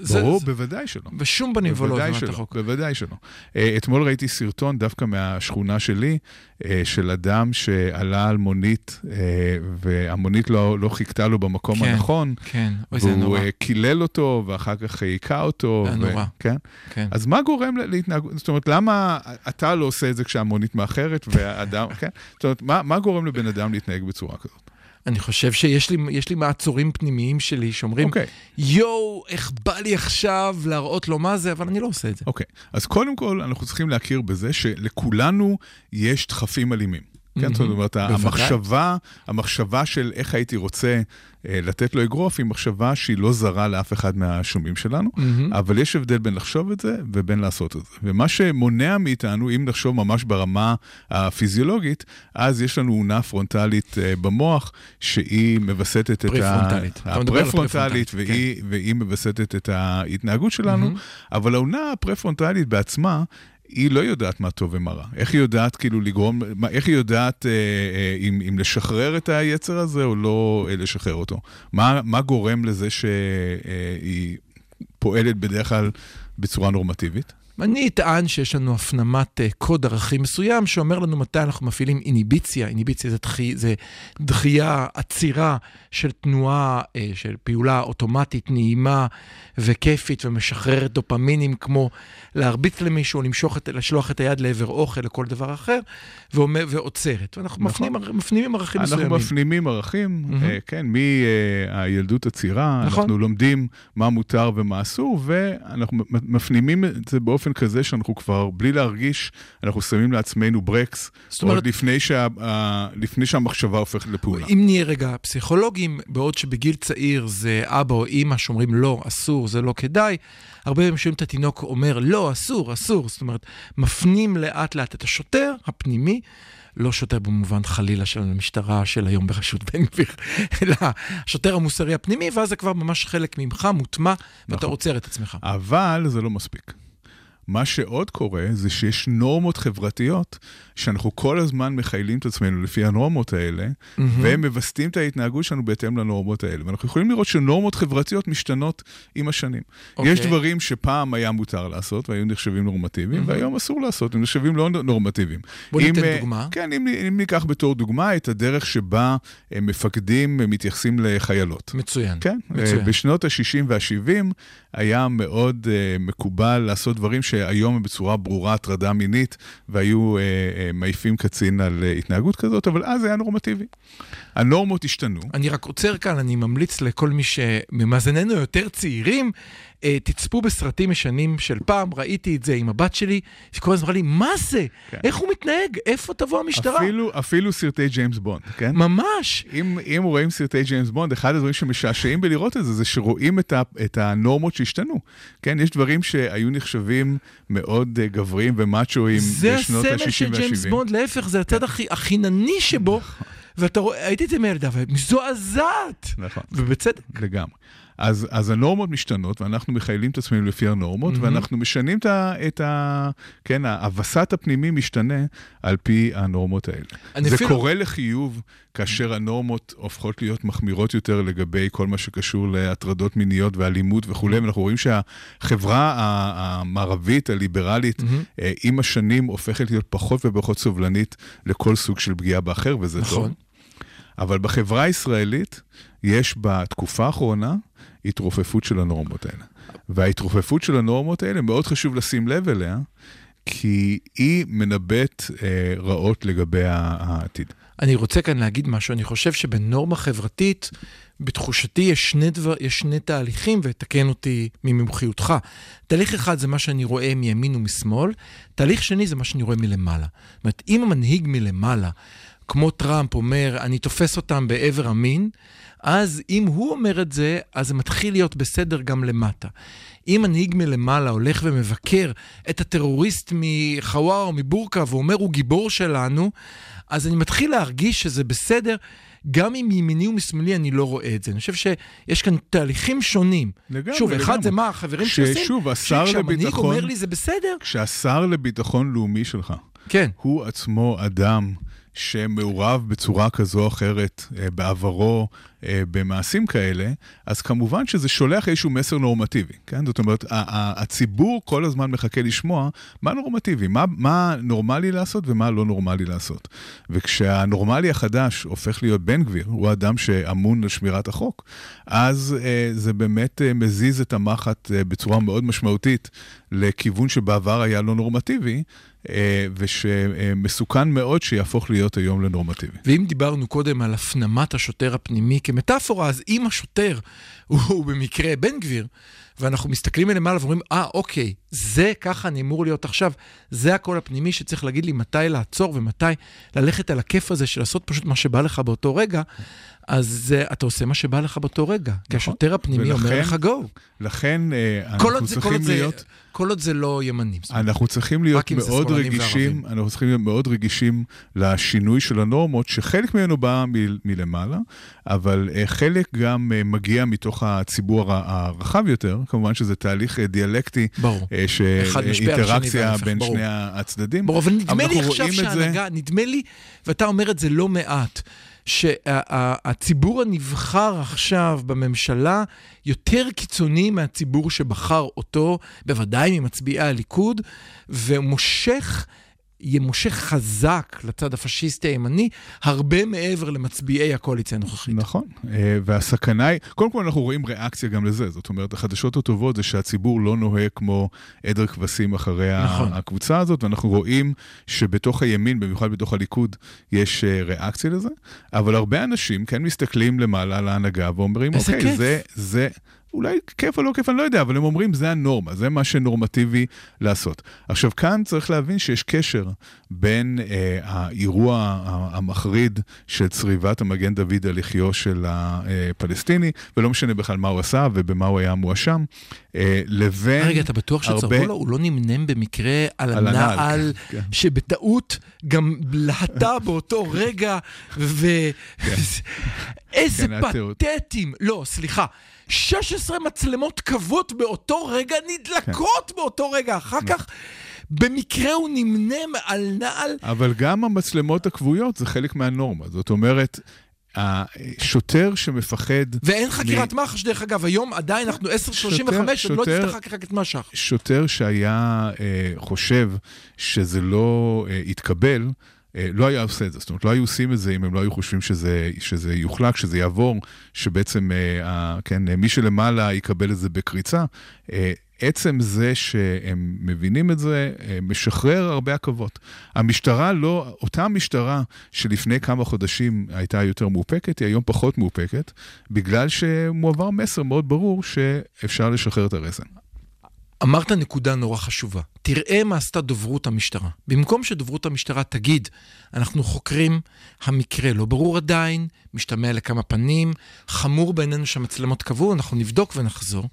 זה- ברור, זה- בוודאי שלא. בשום פנים ולא שלא, החוק. בוודאי שלא. אה, אתמול ראיתי סרטון דווקא מהשכונה שלי, אה, של אדם שעלה על מונית, אה, והמונית לא, לא חיכתה לו במקום כן, הנכון, כן, אוי זה והוא נורא. אה, קילל אותו, ואחר כך היכה אותו. זה נורא. כן? כן. אז מה גורם להתנהגות? זאת אומרת, למה אתה לא עושה את זה כשהמונית מאחרת, והאדם, כן? זאת אומרת, מה, מה גורם לבן אדם להתנהג בצורה כזאת? אני חושב שיש לי, לי מעצורים פנימיים שלי שאומרים, אוקיי. יואו, איך בא לי עכשיו להראות לו מה זה, אבל אני לא עושה את זה. אוקיי, אז קודם כל אנחנו צריכים להכיר בזה שלכולנו יש דחפים אלימים. כן, זאת אומרת. המחשבה, המחשבה של איך הייתי רוצה אה, לתת לו אגרוף, היא מחשבה שהיא לא זרה לאף אחד מהשומעים שלנו. אבל יש הבדל בין לחשוב את זה ובין לעשות את זה. ומה שמונע מאיתנו, אם נחשוב ממש ברמה הפיזיולוגית, אז יש לנו אונה פרונטלית אה, במוח, שהיא מווסתת את ה... הפרפרונטלית, הפרפרונטלית, והיא, מווסתת את ההתנהגות שלנו. אבל האונה הפרפרונטלית בעצמה, היא לא יודעת מה טוב ומה רע. איך היא יודעת כאילו לגרום, מה, איך היא יודעת אה, אה, אם, אם לשחרר את היצר הזה או לא אה, לשחרר אותו? מה, מה גורם לזה שהיא פועלת בדרך כלל בצורה נורמטיבית? אני אטען שיש לנו הפנמת אה, קוד ערכים מסוים שאומר לנו מתי אנחנו מפעילים איניביציה. איניביציה זה, דחי, זה דחייה, עצירה של תנועה, אה, של פעולה אוטומטית, נעימה וכיפית ומשחררת דופמינים, כמו להרביץ למישהו, למשוך את, לשלוח את היד לעבר אוכל, לכל דבר אחר, ואומר, ועוצרת. ואנחנו נכון. מפנים, מפנימים ערכים אנחנו מסוימים. מפנימים ערכים. אה, כן, מהילדות הצעירה, נכון. אנחנו לומדים מה מותר ומה אסור, ואנחנו מפנימים את זה באופן כזה שאנחנו כבר, בלי להרגיש, אנחנו שמים לעצמנו ברקס, זאת אומרת- עוד לפני, שה, לפני שהמחשבה הופכת לפעולה. אם נהיה רגע פסיכולוגים, בעוד שבגיל צעיר זה אבא או אימא שאומרים לא, אסור, זה לא כדאי, הרבה פעמים שומעים את התינוק אומר לא, אסור, אסור. זאת אומרת, מפנים לאט לאט את השוטר הפנימי. לא שוטר במובן חלילה של המשטרה של היום בראשות בן גביר, אלא השוטר המוסרי הפנימי, ואז זה כבר ממש חלק ממך, מוטמע, ואתה נכון. עוצר את עצמך. אבל זה לא מספיק. מה שעוד קורה זה שיש נורמות חברתיות שאנחנו כל הזמן מכיילים את עצמנו לפי הנורמות האלה, והם מווסתים את ההתנהגות שלנו בהתאם לנורמות האלה. ואנחנו יכולים לראות שנורמות חברתיות משתנות עם השנים. אוקיי. יש דברים שפעם היה מותר לעשות והיו נחשבים נורמטיביים, והיום אסור לעשות, הם נחשבים לא נורמטיביים. בוא אם, ניתן אה, דוגמה. כן, אם, אם ניקח בתור דוגמה את הדרך שבה אה, מפקדים אה, מתייחסים לחיילות. מצוין. כן, מצוין. בשנות ה-60 וה-70 היה מאוד מקובל לעשות דברים שהיום הם בצורה ברורה הטרדה מינית, והיו uh, uh, מעיפים קצין על uh, התנהגות כזאת, אבל אז היה נורמטיבי. הנורמות השתנו. אני רק עוצר כאן, אני ממליץ לכל מי שממאזיננו יותר צעירים, אה, תצפו בסרטים ישנים של פעם, ראיתי את זה עם הבת שלי, שכל הזמן אמרה לי, מה זה? כן. איך הוא מתנהג? איפה תבוא המשטרה? אפילו, אפילו סרטי ג'יימס בונד, כן? ממש. אם, אם רואים סרטי ג'יימס בונד, אחד הדברים שמשעשעים בלראות את זה, זה שרואים את, ה, את הנורמות שהשתנו. כן, יש דברים שהיו נחשבים מאוד uh, גבריים ומאצ'ואים זה בשנות ה-60 הסמל של ג'יימס וה-70. בונד, להפך, זה הצד הכי- החינני שבו, ואתה רואה, ראיתי את זה מילדה, ומזועזעת. נכון. ובצדק. לגמרי. אז, אז הנורמות משתנות, ואנחנו מכיילים את עצמנו לפי הנורמות, mhm. ואנחנו משנים את ה... את ה כן, הווסת הפנימי משתנה על פי הנורמות האלה. זה אפילו- קורה לחיוב כאשר הנורמות הופכות להיות מחמירות יותר לגבי כל מה שקשור להטרדות מיניות ואלימות וכולי, ואנחנו רואים שהחברה המערבית, הליברלית. אה, עם השנים הופכת להיות פחות ופחות סובלנית לכל סוג של פגיעה באחר, וזה נכון. טוב. אבל בחברה הישראלית יש בתקופה האחרונה התרופפות של הנורמות האלה. וההתרופפות של הנורמות האלה, מאוד חשוב לשים לב אליה, כי היא מנבאת אה, רעות לגבי העתיד. אני רוצה כאן להגיד משהו, אני חושב שבנורמה חברתית, בתחושתי יש שני, דבר, יש שני תהליכים, ותקן אותי ממומחיותך. תהליך אחד זה מה שאני רואה מימין ומשמאל, תהליך שני זה מה שאני רואה מלמעלה. זאת אומרת, אם המנהיג מלמעלה, כמו טראמפ אומר, אני תופס אותם בעבר המין, אז אם הוא אומר את זה, אז זה מתחיל להיות בסדר גם למטה. אם מנהיג מלמעלה הולך ומבקר את הטרוריסט מחווארה או מבורקה ואומר, הוא גיבור שלנו, אז אני מתחיל להרגיש שזה בסדר, גם אם מימיני ומשמאלי אני לא רואה את זה. אני חושב שיש כאן תהליכים שונים. לגמרי, שוב, אחד לגמרי. זה מה החברים שעושים, ששוב, השר שכשהמנהיג לביטחון- אומר לי זה בסדר, כשהשר לביטחון לאומי שלך כן. הוא עצמו אדם שמעורב בצורה כזו או אחרת אה, בעברו במעשים כאלה, אז כמובן שזה שולח איזשהו מסר נורמטיבי, כן? זאת אומרת, הציבור כל הזמן מחכה לשמוע מה נורמטיבי, מה, מה נורמלי לעשות ומה לא נורמלי לעשות. וכשהנורמלי החדש הופך להיות בן גביר, הוא האדם שאמון על שמירת החוק, אז אה, זה באמת אה, מזיז את המחט אה, בצורה מאוד משמעותית לכיוון שבעבר היה לא נורמטיבי, אה, ושמסוכן מאוד שיהפוך להיות היום לנורמטיבי. ואם דיברנו קודם על הפנמת השוטר הפנימי כמטאפורה, אז אם השוטר הוא במקרה בן גביר, ואנחנו מסתכלים מלמעלה ואומרים, אה, אוקיי, זה ככה אני אמור להיות עכשיו. זה הקול הפנימי שצריך להגיד לי מתי לעצור ומתי ללכת על הכיף הזה של לעשות פשוט מה שבא לך באותו רגע. אז אתה עושה מה שבא לך באותו רגע. כי השוטר הפנימי אומר ולכן- לך גו. לכן אה, כל אנחנו זה- כל צריכים זה- להיות... כל עוד זה לא ימנים. אנחנו צריכים להיות מאוד רגישים, וערבים. אנחנו צריכים להיות מאוד רגישים לשינוי של הנורמות, שחלק ממנו בא מ- מלמעלה, אבל אה, חלק גם אה, מגיע מתוך הציבור הרחב יותר, כמובן שזה תהליך דיאלקטי, ברור. של אחד משפיע על השני אינטראקציה בין ברור. שני הצדדים. ברור, אבל נדמה לי עכשיו את זה- שההנהגה, נדמה לי, ואתה אומר את זה לא מעט, שהציבור הנבחר עכשיו בממשלה יותר קיצוני מהציבור שבחר אותו, בוודאי ממצביעי הליכוד, ומושך... ימושך חזק לצד הפשיסטי הימני, הרבה מעבר למצביעי הקואליציה הנוכחית. נכון, אה, והסכנה היא, קודם כל אנחנו רואים ריאקציה גם לזה, זאת אומרת, החדשות הטובות זה שהציבור לא נוהג כמו עדר כבשים אחרי נכון. הקבוצה הזאת, ואנחנו רואים שבתוך הימין, במיוחד בתוך הליכוד, יש אה, ריאקציה לזה, אבל הרבה אנשים כן מסתכלים למעלה על ההנהגה ואומרים, אוקיי, כיף." זה, זה... אולי כיף או לא כיף, אני לא יודע, אבל הם אומרים, זה הנורמה, זה מה שנורמטיבי לעשות. עכשיו, כאן צריך להבין שיש קשר בין אה, האירוע המחריד של צריבת המגן דוד על לחיו של הפלסטיני, ולא משנה בכלל מה הוא עשה ובמה הוא היה מואשם, אה, לבין... רגע, אתה בטוח שצרפו הרבה- לו? הוא לא נמנם במקרה על על הנעל, הנעל, כן, כן. שבטעות גם להטה באותו רגע, ו... איזה כן. פתטים. לא, סליחה. 16 מצלמות כבות באותו רגע, נדלקות באותו רגע. אחר כך, במקרה הוא נמנם על נעל. אבל גם המצלמות הקבועות זה חלק מהנורמה. זאת אומרת, השוטר שמפחד... ואין חקירת מ- מח"ש, דרך אגב, היום עדיין אנחנו 10.35, שוטר- שוטר- תצטרך חקירת מח"ש. שוטר שהיה אה, חושב שזה לא אה, יתקבל, אה, לא היה עושה את זה. זאת אומרת, לא היו עושים את זה אם הם לא היו חושבים שזה, שזה יוחלק, שזה יעבור, שבעצם אה, כן, אה, מי שלמעלה יקבל את זה בקריצה. אה, עצם זה שהם מבינים את זה, אה, משחרר הרבה עכבות. המשטרה לא, אותה משטרה שלפני כמה חודשים הייתה יותר מאופקת, היא היום פחות מאופקת, בגלל שמועבר מסר מאוד ברור שאפשר לשחרר את הרסן. אמרת נקודה נורא חשובה. תראה מה עשתה דוברות המשטרה. במקום שדוברות המשטרה תגיד, אנחנו חוקרים, המקרה לא ברור עדיין, משתמע לכמה פנים, חמור בעינינו שהמצלמות קבעו, אנחנו נבדוק ונחזור.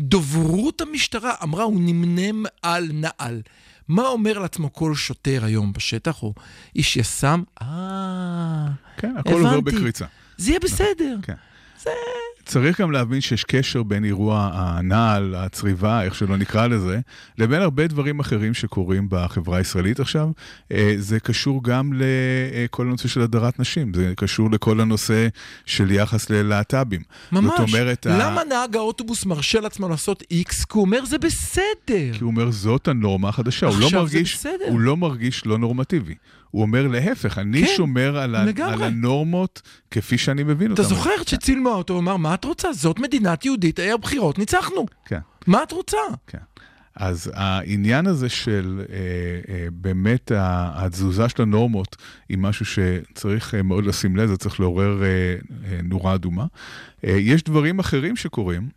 דוברות המשטרה אמרה, הוא נמנם על נעל. מה אומר לעצמו כל שוטר היום בשטח, או איש יס"מ? אה, כן, הכל עובר הבנתי. בקריצה. זה יהיה בסדר. כן. צריך גם להבין שיש קשר בין אירוע הנעל, הצריבה, איך שלא נקרא לזה, לבין הרבה דברים אחרים שקורים בחברה הישראלית עכשיו. אה, זה קשור גם לכל הנושא של הדרת נשים, זה קשור לכל הנושא של יחס ללהט"בים. ממש. זאת אומרת, ה- למה נהג האוטובוס מרשה לעצמו לעשות איקס? כי הוא אומר, זה בסדר. כי הוא אומר, זאת הנורמה החדשה. הוא לא, עכשיו זה מרגיש, בסדר. הוא לא מרגיש לא נורמטיבי. הוא אומר להפך, אני כן, שומר על, ה- לגמרי. על הנורמות כפי שאני מבין אתה אותן. זוכר שצילמו אותו, הוא אמר, מה את רוצה? זאת מדינת יהודית, היה בחירות, ניצחנו. כן. מה את רוצה? כן. אז העניין הזה של אה, אה, באמת התזוזה של הנורמות היא משהו שצריך אה, מאוד לשים לב, זה צריך לעורר אה, אה, נורה אדומה. אה, יש דברים אחרים שקורים.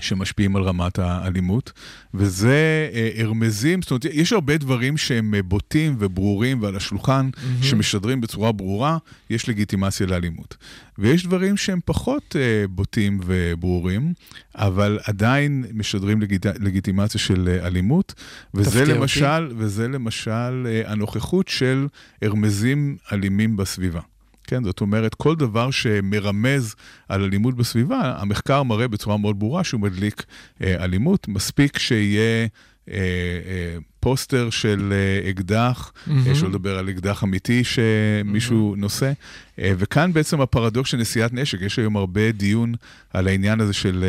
שמשפיעים על רמת האלימות, וזה אה, הרמזים, זאת אומרת, יש הרבה דברים שהם אה, בוטים וברורים ועל השולחן, mm-hmm. שמשדרים בצורה ברורה, יש לגיטימציה לאלימות. ויש דברים שהם פחות אה, בוטים וברורים, אבל עדיין משדרים לגיט... לגיטימציה של אלימות, וזה אותי. למשל, וזה למשל הנוכחות של הרמזים אלימים בסביבה. כן, זאת אומרת, כל דבר שמרמז על אלימות בסביבה, המחקר מראה בצורה מאוד ברורה שהוא מדליק אה, אלימות. מספיק שיהיה אה, אה, פוסטר של אה, אקדח, mm-hmm. שלא לדבר על אקדח אמיתי שמישהו mm-hmm. נושא. אה, וכאן בעצם הפרדוקס של נשיאת נשק, יש היום הרבה דיון על העניין הזה של, אה,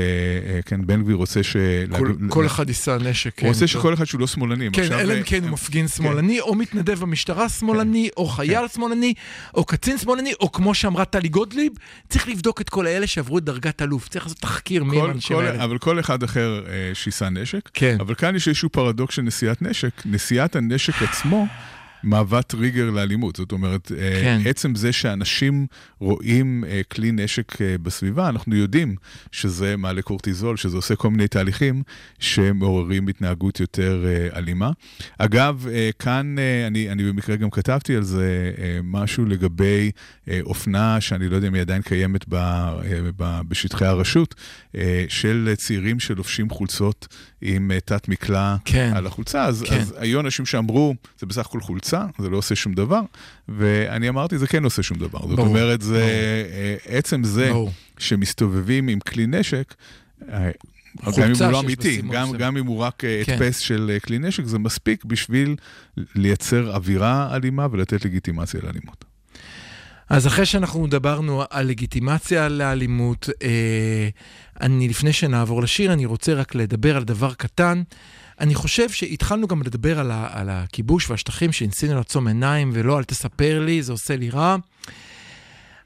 אה, כן, בן גביר רוצה ש... כל- להגיד- כל אחד יישא נשק. הוא רוצה כן, שכל אחד שהוא לא שמאלני. כן, אלא אם כן הוא מפגין שמאלני, או מתנדב במשטרה שמאלני, או חייל שמאלני, או קצין שמאלני, או כמו שאמרה טלי גוטליב, צריך לבדוק את כל האלה שעברו את דרגת אלוף. צריך לעשות תחקיר מי הם האנשים האלה. אבל כל אחד אחר שיישא נשק. כן. אבל כאן יש איזשהו פרדוקס של נשיאת נשק. נשיאת הנשק עצמו מהווה טריגר לאלימות. זאת אומרת, אה, כן. עצם זה שאנשים רואים אה, כלי נשק אה, בסביבה, אנחנו יודעים שזה מעלה קורטיזול, שזה עושה כל מיני תהליכים שמעוררים התנהגות יותר אלימה. אגב, כאן אני, אני במקרה גם כתבתי על זה משהו לגבי אופנה שאני לא יודע אם היא עדיין קיימת ב, ב, בשטחי הרשות, של צעירים שלובשים חולצות עם אה, תת מקלע כן. על החולצה. אז, כן. אז היו אנשים שאמרו, זה בסך הכל חולצה, זה לא עושה שום דבר, ואני אמרתי, זה כן עושה שום דבר. זאת ברור, אומרת, זה ברור. אה, עצם זה ברור. שמסתובבים עם כלי נשק, אה, גם אם הוא לא אמיתי, גם. גם אם הוא רק כן. הדפס של כלי נשק, זה מספיק בשביל לייצר אווירה אלימה ולתת לגיטימציה לאלימות. אז אחרי שאנחנו דיברנו על לגיטימציה לאלימות, אה, אני, לפני שנעבור לשיר, אני רוצה רק לדבר על דבר קטן. אני חושב שהתחלנו גם לדבר על, ה, על הכיבוש והשטחים שניסינו לעצום עיניים, ולא, אל תספר לי, זה עושה לי רע.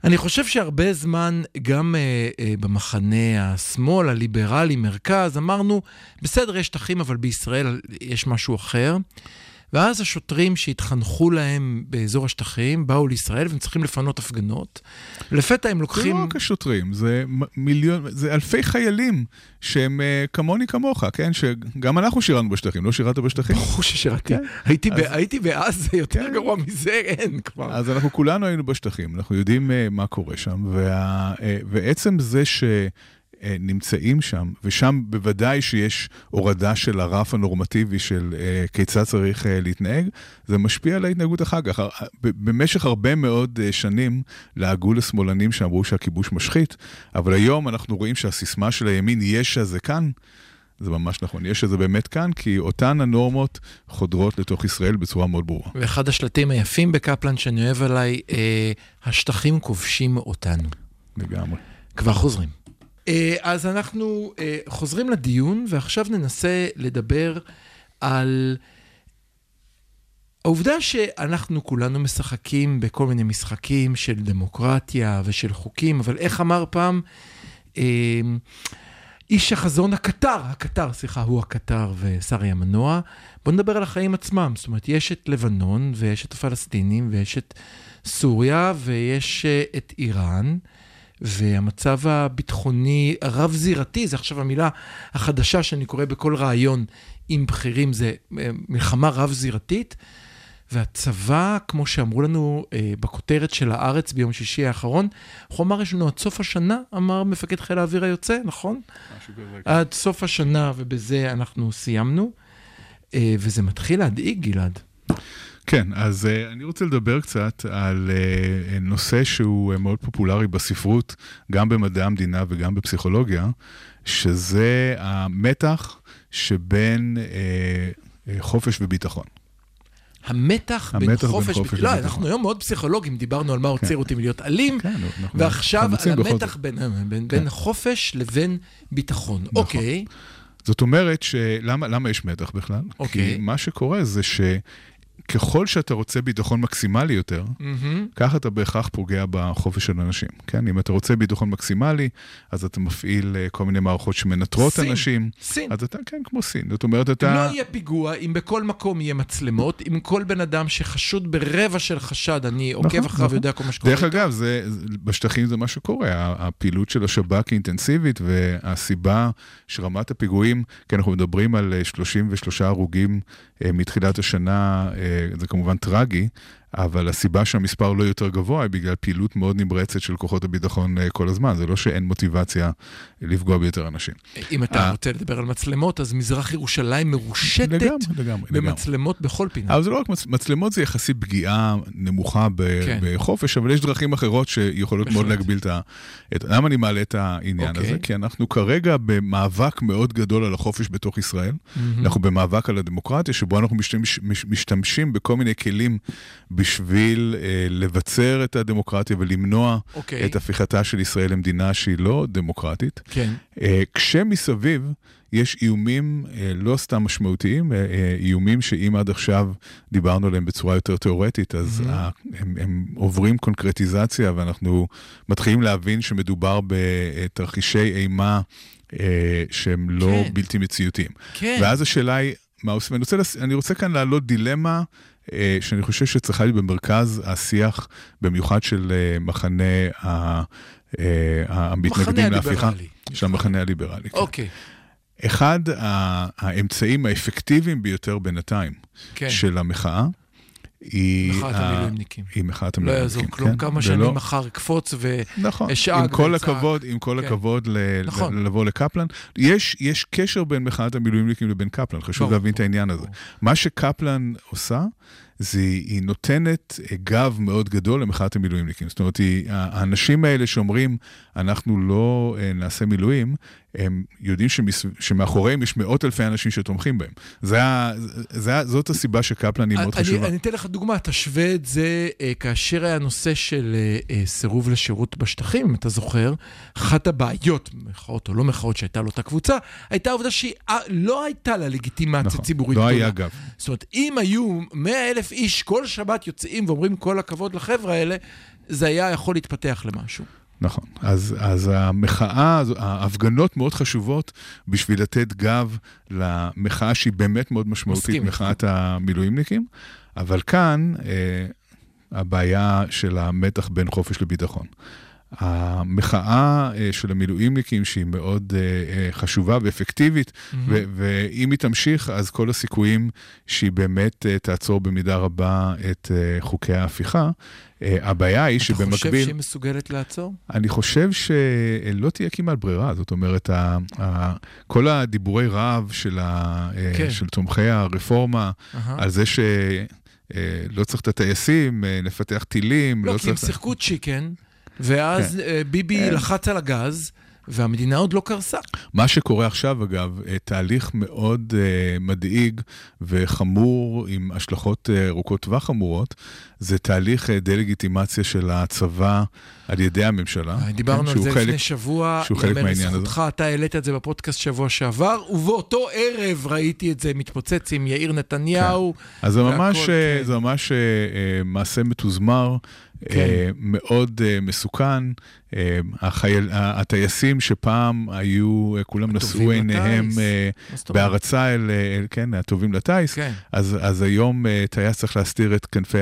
אני חושב שהרבה זמן, גם אה, אה, במחנה השמאל, הליברלי, מרכז, אמרנו, בסדר, יש שטחים, אבל בישראל יש משהו אחר. ואז השוטרים שהתחנכו להם באזור השטחים, באו לישראל והם צריכים לפנות הפגנות. לפתע הם זה לוקחים... לא רק השוטרים, זה מיליון, זה אלפי חיילים שהם אה, כמוני כמוך, כן? שגם אנחנו שירתנו בשטחים, לא שירת בשטחים? ברור ששירתי. כן. הייתי, אז- ב- הייתי בעזה, יותר כן. גרוע מזה אין כבר. אז אנחנו כולנו היינו בשטחים, אנחנו יודעים uh, מה קורה שם, וה, uh, ועצם זה שנמצאים שם, ושם בוודאי שיש הורדה של הרף הנורמטיבי של uh, כיצד צריך uh, להתנהג, זה משפיע על ההתנהגות אחר כך. במשך הרבה מאוד uh, שנים לעגו לשמאלנים שאמרו שהכיבוש משחית, אבל היום אנחנו רואים שהסיסמה של הימין, יש"ע זה כאן. זה ממש נכון, יש"ע זה באמת כאן, כי אותן הנורמות חודרות לתוך ישראל בצורה מאוד ברורה. ואחד השלטים היפים בקפלן שאני אוהב עליי, אה, השטחים כובשים אותנו. לגמרי. כבר חוזרים. אה, אז אנחנו אה, חוזרים לדיון, ועכשיו ננסה לדבר על העובדה שאנחנו כולנו משחקים בכל מיני משחקים של דמוקרטיה ושל חוקים, אבל איך אמר פעם אה, איש החזון הקטר, הקטר, סליחה, הוא הקטר ושרי המנוע, בואו נדבר על החיים עצמם. זאת אומרת, יש את לבנון ויש את הפלסטינים ויש את סוריה ויש את איראן. והמצב הביטחוני הרב-זירתי, זה עכשיו המילה החדשה שאני קורא בכל ראיון עם בכירים, זה אה, מלחמה רב-זירתית. והצבא, כמו שאמרו לנו אה, בכותרת של הארץ ביום שישי האחרון, הוא אמר, יש לנו עד סוף השנה, אמר מפקד חיל האוויר היוצא, נכון? עד סוף השנה, ובזה אנחנו סיימנו. אה, וזה מתחיל להדאיג, גלעד. כן, אז uh, אני רוצה לדבר קצת על uh, נושא שהוא uh, מאוד פופולרי בספרות, גם במדעי המדינה וגם בפסיכולוגיה, שזה המתח שבין uh, uh, חופש וביטחון. המתח בין המתח בין חופש... חופש לא, וביטחון. אנחנו היום מאוד פסיכולוגים, דיברנו על מה עוצר אותי מלהיות אלים, כן, ועכשיו על המתח. בין, בין, בין חופש לבין ביטחון. אוקיי, זאת אומרת שלמה למה יש מתח בכלל? אוקיי. כי מה שקורה זה שככל שאתה רוצה ביטחון מקסימלי יותר, מהמם. ככה אתה בהכרח פוגע בחופש של אנשים, כן? אם אתה רוצה ביטחון מקסימלי, אז אתה מפעיל אה, כל מיני מערכות שמנטרות סין, אנשים. סין. אז אתה, כן, כמו סין. זאת אומרת, אתה... לא יהיה פיגוע, אם בכל מקום יהיה מצלמות, אם כל בן אדם שחשוד ברבע של חשד, אני עוקב נכון, אחריו נכון. ויודע כל מה שקורה. דרך אגב, זה, בשטחים זה מה שקורה, הפעילות של השב"כ היא אינטנסיבית, והסיבה שרמת הפיגועים, כי אנחנו מדברים על אה, 33 הרוגים אה, מתחילת השנה, אה, זה כמובן טרגי, אבל הסיבה שהמספר לא יותר גבוה היא בגלל פעילות מאוד נמרצת של כוחות הביטחון אה, כל הזמן, זה לא שאין מוטיבציה לפגוע ביותר אנשים. אם אתה אה. רוצה לדבר על מצלמות, אז מזרח ירושלים מרושתת לגמרי, לגמרי, לגמרי. במצלמות בכל פינה. אבל זה לא רק מצ... מצלמות, זה יחסית פגיעה נמוכה ב... כן. בחופש, אבל יש דרכים אחרות שיכולות מאוד. להגביל את ה... את... למה אני מעלה את העניין אוקיי. הזה? כי אנחנו כרגע במאבק מאוד גדול על החופש בתוך ישראל. אנחנו במאבק על הדמוקרטיה, שבו אנחנו משתמש, מש- משתמשים בכל מיני כלים בשביל אה, לבצר את הדמוקרטיה ולמנוע אוקיי. את הפיכתה של ישראל למדינה שהיא לא דמוקרטית. כן. אה, כשמסביב יש איומים אה, לא סתם משמעותיים, אה, אה, איומים שאם עד עכשיו דיברנו עליהם בצורה יותר תיאורטית, אז Mhm. ה- הם, הם עוברים קונקרטיזציה ואנחנו מתחילים להבין שמדובר בתרחישי אימה אה, שהם לא כן. בלתי מציאותיים. כן. ואז השאלה היא, מה עושים? אני רוצה. אני רוצה כאן להעלות דילמה שאני חושב שצריכה להיות במרכז השיח, במיוחד של אה, מחנה אה, המתנגדים להפיכה. הליברלי. של המחנה הליברלי. כן. אוקיי, אחד האמצעים האפקטיביים ביותר בינתיים כן. של המחאה, היא... מחאת המילואימניקים. היא מחאת לא המילואימניקים. יעזור כלום, כן, כמה ולא- שנים מחר אקפוץ ו... נכון, עם כל. הכבוד, עם כל כן. הכבוד ל- נכון. לבוא לקפלן. יש, יש קשר בין מחאת המילואימניקים לבין קפלן, חשוב להבין את העניין הזה. מה שקפלן עושה, זה היא נותנת אה, גב מאוד גדול למחאת המילואימניקים. זאת אומרת, היא, האנשים האלה שאומרים, אנחנו לא אה, נעשה מילואים, הם יודעים שמס, שמאחוריהם יש מאות אלפי אנשים שתומכים בהם. זה, ה- זה, ה- זאת הסיבה שקפלן היא מאוד אני, חשובה. אני אתן לך דוגמה, תשווה את זה אה, כאשר היה נושא של אה, אה, סירוב לשירות בשטחים, אם אתה זוכר, אחת הבעיות, מחאות או לא מחאות שהייתה לאותה קבוצה, הייתה העובדה שהיא אה, לא הייתה לה לגיטימציה נכון, ציבורית לא גדולה. היה גב. זאת אומרת, אם היו 100 אלף איש כל שבת יוצאים ואומרים כל הכבוד לחבר'ה האלה, זה היה יכול להתפתח למשהו. נכון. אז, אז המחאה, ההפגנות מאוד חשובות בשביל לתת גב למחאה שהיא באמת מאוד משמעותית, מסכים. מחאת המילואימניקים, אבל כאן אה, הבעיה של המתח בין חופש לביטחון. המחאה אה, של המילואימניקים, שהיא מאוד אה, אה, חשובה ואפקטיבית, ו- ואם היא תמשיך, אז כל הסיכויים שהיא באמת תעצור במידה רבה את חוקי ההפיכה. הבעיה היא אתה חושב שבמקביל... שהיא מסוגלת לעצור? אני חושב שלא תהיה כמעט ברירה, זאת אומרת, ה, ה, כל הדיבורי רעב של, ה, כן. של תומכי הרפורמה, אהה. על זה שלא צריך את הטייסים, נפתח טילים, לא, לא כי הם צריך... שיחקו צ'יקן, ואז אה, ביבי כן. לחץ על הגז, והמדינה עוד לא קרסה. מה שקורה עכשיו, אגב, אה, תהליך מאוד uh, מדאיג וחמור, עם השלכות אה, ארוכות טווח חמורות, זה תהליך אה, דה-לגיטימציה של הצבא על ידי הממשלה. דיברנו כן, על זה חלק- לפני שבוע, שהוא חלק מהעניין הזה. לזכותך, אתה העלית את זה בפודקאסט שבוע שעבר, ובאותו ערב ראיתי את זה מתפוצץ עם יאיר נתניהו. אז זה והכל, ממש, אה, כן. זה ממש אה, אה, מעשה מתוזמר, כן. אה, מאוד אה, מסוכן. אה, החייל, ה- הטייסים שפעם היו, כולם נשאו עיניהם? בהערצה אל, אל, כן, הטובים לטיס, כן. אז, אז היום טייס צריך להסתיר את כנפי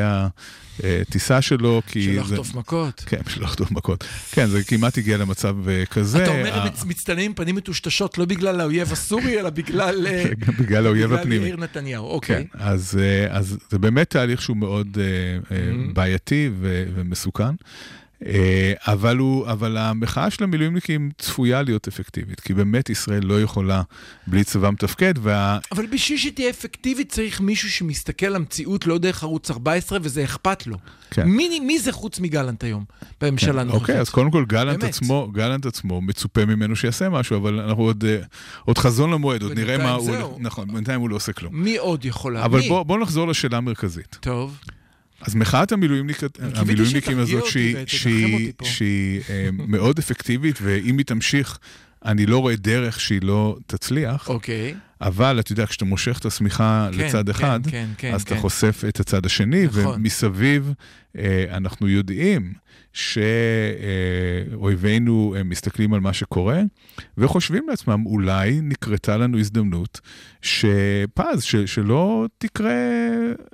הטיסה שלו, כי שלא זה... יחטוף מכות. כן, שלא יחטוף מכות. כן, זה כמעט הגיע למצב אה, כזה. אתה אומר, הם מצ- מצטלמים עם פנים מטושטשות, לא בגלל האויב הסורי, אלא בגלל... אה, גם בגלל האויב בגלל הפנימי. יאיר נתניהו, כן, אוקיי. אז, אה, אז זה באמת תהליך שהוא מאוד אה, אה, Mhm. בעייתי ומסוכן. אה, אבל, הוא, אבל המחאה של המילואימניקים צפויה להיות אפקטיבית, כי באמת ישראל לא יכולה בלי צבא מתפקד, וה... אבל בשביל שתהיה אפקטיבית צריך מישהו שמסתכל על המציאות לא דרך ערוץ 14 וזה אכפת לו. כן. מי, מי זה חוץ מגלנט היום בממשלה כן, הנוכחית? אוקיי, אז קודם כל גלנט באמת. עצמו, גלנט עצמו, מצופה ממנו שיעשה משהו, אבל אנחנו עוד, אה, עוד חזון למועד, עוד נראה מה הוא... נכון, בינתיים הוא לא עושה כלום. מי עוד יכול לה... אבל מי? בוא, בוא נחזור לשאלה המרכזית. טוב. אז מחאת המילואימניק, המילואימניקים הזאת. שהיא אה, מאוד אפקטיבית, ואם היא תמשיך, אני לא רואה דרך שהיא לא תצליח, אוקיי. אבל אתה יודע, כשאתה מושך את השמיכה כן, לצד כן, אחד, כן, כן, אז אתה כן. חושף את הצד השני, נכון. ומסביב אה, אנחנו יודעים שאויבינו אה, מסתכלים על מה שקורה, וחושבים לעצמם, אולי נקרתה לנו הזדמנות שפז, ש, שלא תקרה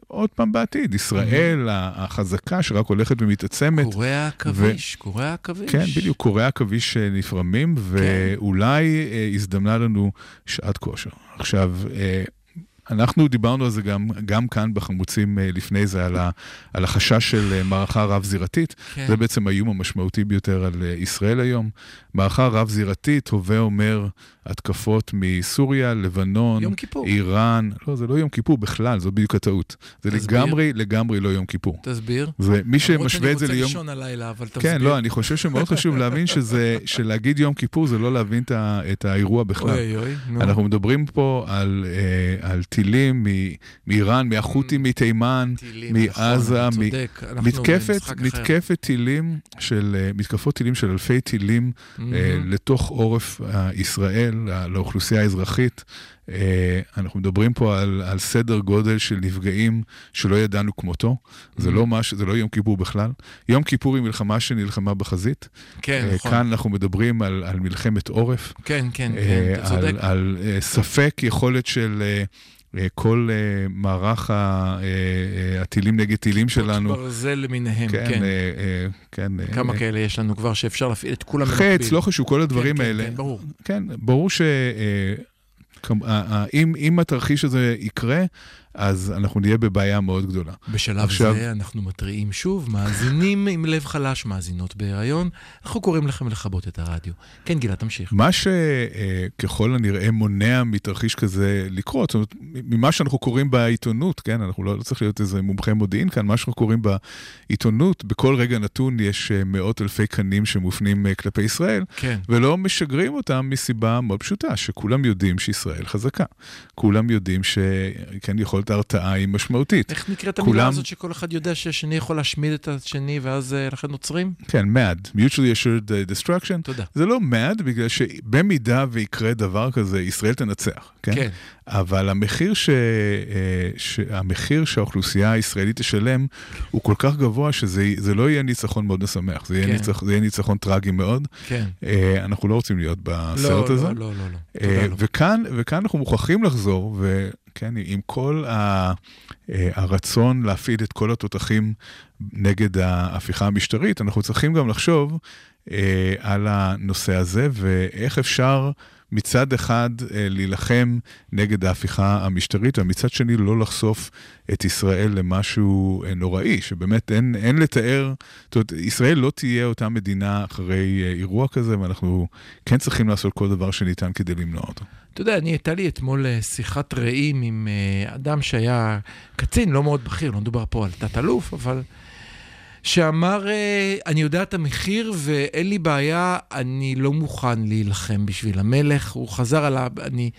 עוד פעם בעתיד. ישראל החזקה שרק הולכת ומתעצמת. קורי העכביש, קורי העכביש. כן, בדיוק, קורי עכביש אה, נפרמים, ואולי אה, הזדמנה לנו שעת כושר. עכשיו, אה, אנחנו דיברנו על זה גם, גם כאן בחמוצים אה, לפני זה, על, ה, על החשש של אה, מערכה רב-זירתית. כן. זה בעצם האיום המשמעותי ביותר על אה, ישראל היום. מערכה רב-זירתית, הווה אומר התקפות מסוריה, לבנון, יום כיפור. איראן. לא, זה לא יום כיפור בכלל, זו בדיוק הטעות. זה תסביר. לגמרי, לגמרי לא יום כיפור. תסביר. זה, מי שמשווה את זה למרות ליום... שאני רוצה לישון הלילה, אבל תסביר. כן, לא, אני חושב שמאוד חשוב להבין שזה, שלהגיד יום כיפור זה לא להבין את, האירוע בכלל. אוי אוי נו. אנחנו מדברים פה על, על טילים מאיראן, מהחות'ים מתימן, מעזה, נכון, מ- אתה צודק, אנחנו מתקפת, טילים של, אה, מתקפות טילים של אלפי טילים אה. לתוך עורף אה, ישראל, לאוכלוסייה האזרחית אנחנו מדברים פה על, על סדר גודל של נפגעים שלא ידענו כמותו. זה לא מש, זה לא יום כיפור בכלל. יום כיפור היא מלחמה שנלחמה בחזית. כן, נכון. כאן אנחנו מדברים על, על מלחמת עורף. כן, כן, כן, אתה צודק. על, על ספק יכולת של כל אה, מערך ה- אה, אה, הטילים נגד טילים שלנו. ברזל למיניהם, כן, כן. אה, אה, כן. אה, כמה אה, כאלה יש לנו כבר שאפשר להפעיל את כולם במקביל. חץ, לא חשוב, כל הדברים כן, כן, האלה. כן, ברור. כן, ברור ש... אה, אה, אה, אם, אם התרחיש הזה יקרה, אז אנחנו נהיה בבעיה מאוד גדולה. בשלב עכשיו- זה אנחנו מתריעים שוב, מאזינים עם לב חלש, מאזינות בהיריון, אנחנו קוראים לכם לכבות את הרדיו. כן, גלעד, תמשיך. מה שככל הנראה מונע מתרחיש כזה לקרות, זאת אומרת, ממה שאנחנו קוראים בעיתונות, כן, אנחנו לא, לא צריך להיות איזה מומחה מודיעין כאן, מה שאנחנו קוראים בעיתונות, בכל רגע נתון יש אה, מאות אלפי קנים שמופנים אה, כלפי ישראל, כן. ולא משגרים אותם מסיבה מאוד פשוטה, שכולם יודעים שישראל חזקה. כולם יודעים שכן, יכולת ההרתעה היא משמעותית. איך נקראת המילה כולם- הזאת שכל אחד יודע שהשני יכול להשמיד את השני ואז אה, לכן נוצרים? כן, mad, mutually assured uh, destruction. תודה. זה לא mad, בגלל שבמידה ויקרה דבר כזה, ישראל תנצח, כן? כן. אבל המחיר, ש... אה, ש... המחיר שהאוכלוסייה הישראלית תשלם הוא כל כך גבוה שזה זה לא יהיה ניצחון מאוד משמח, זה יהיה, כן. ניצח... זה יהיה ניצחון טרגי מאוד. כן. אה, אנחנו לא רוצים להיות בסרט לא, הזה. לא, לא, לא, לא. אה, תודה לא. וכאן, וכאן אנחנו מוכרחים לחזור, וכן, עם כל ה, הרצון להפעיל את כל התותחים נגד ההפיכה המשטרית, אנחנו צריכים גם לחשוב אה, על הנושא הזה, ואיך אפשר מצד אחד אה, להילחם נגד ההפיכה המשטרית, ומצד שני לא לחשוף את ישראל למשהו אה, נוראי, שבאמת אין, אין לתאר, זאת אומרת, ישראל לא תהיה אותה מדינה אחרי אה, אירוע כזה, ואנחנו כן צריכים לעשות כל דבר שניתן כדי למנוע אותו. אתה יודע, אני, הייתה לי אתמול אה, שיחת רעים עם אה, אדם שהיה קצין, לא מאוד בכיר, לא מדובר פה על תת-אלוף, אבל... שאמר, אה, אני יודע את המחיר ואין לי בעיה, אני לא מוכן להילחם בשביל המלך. הוא חזר על ה... אני...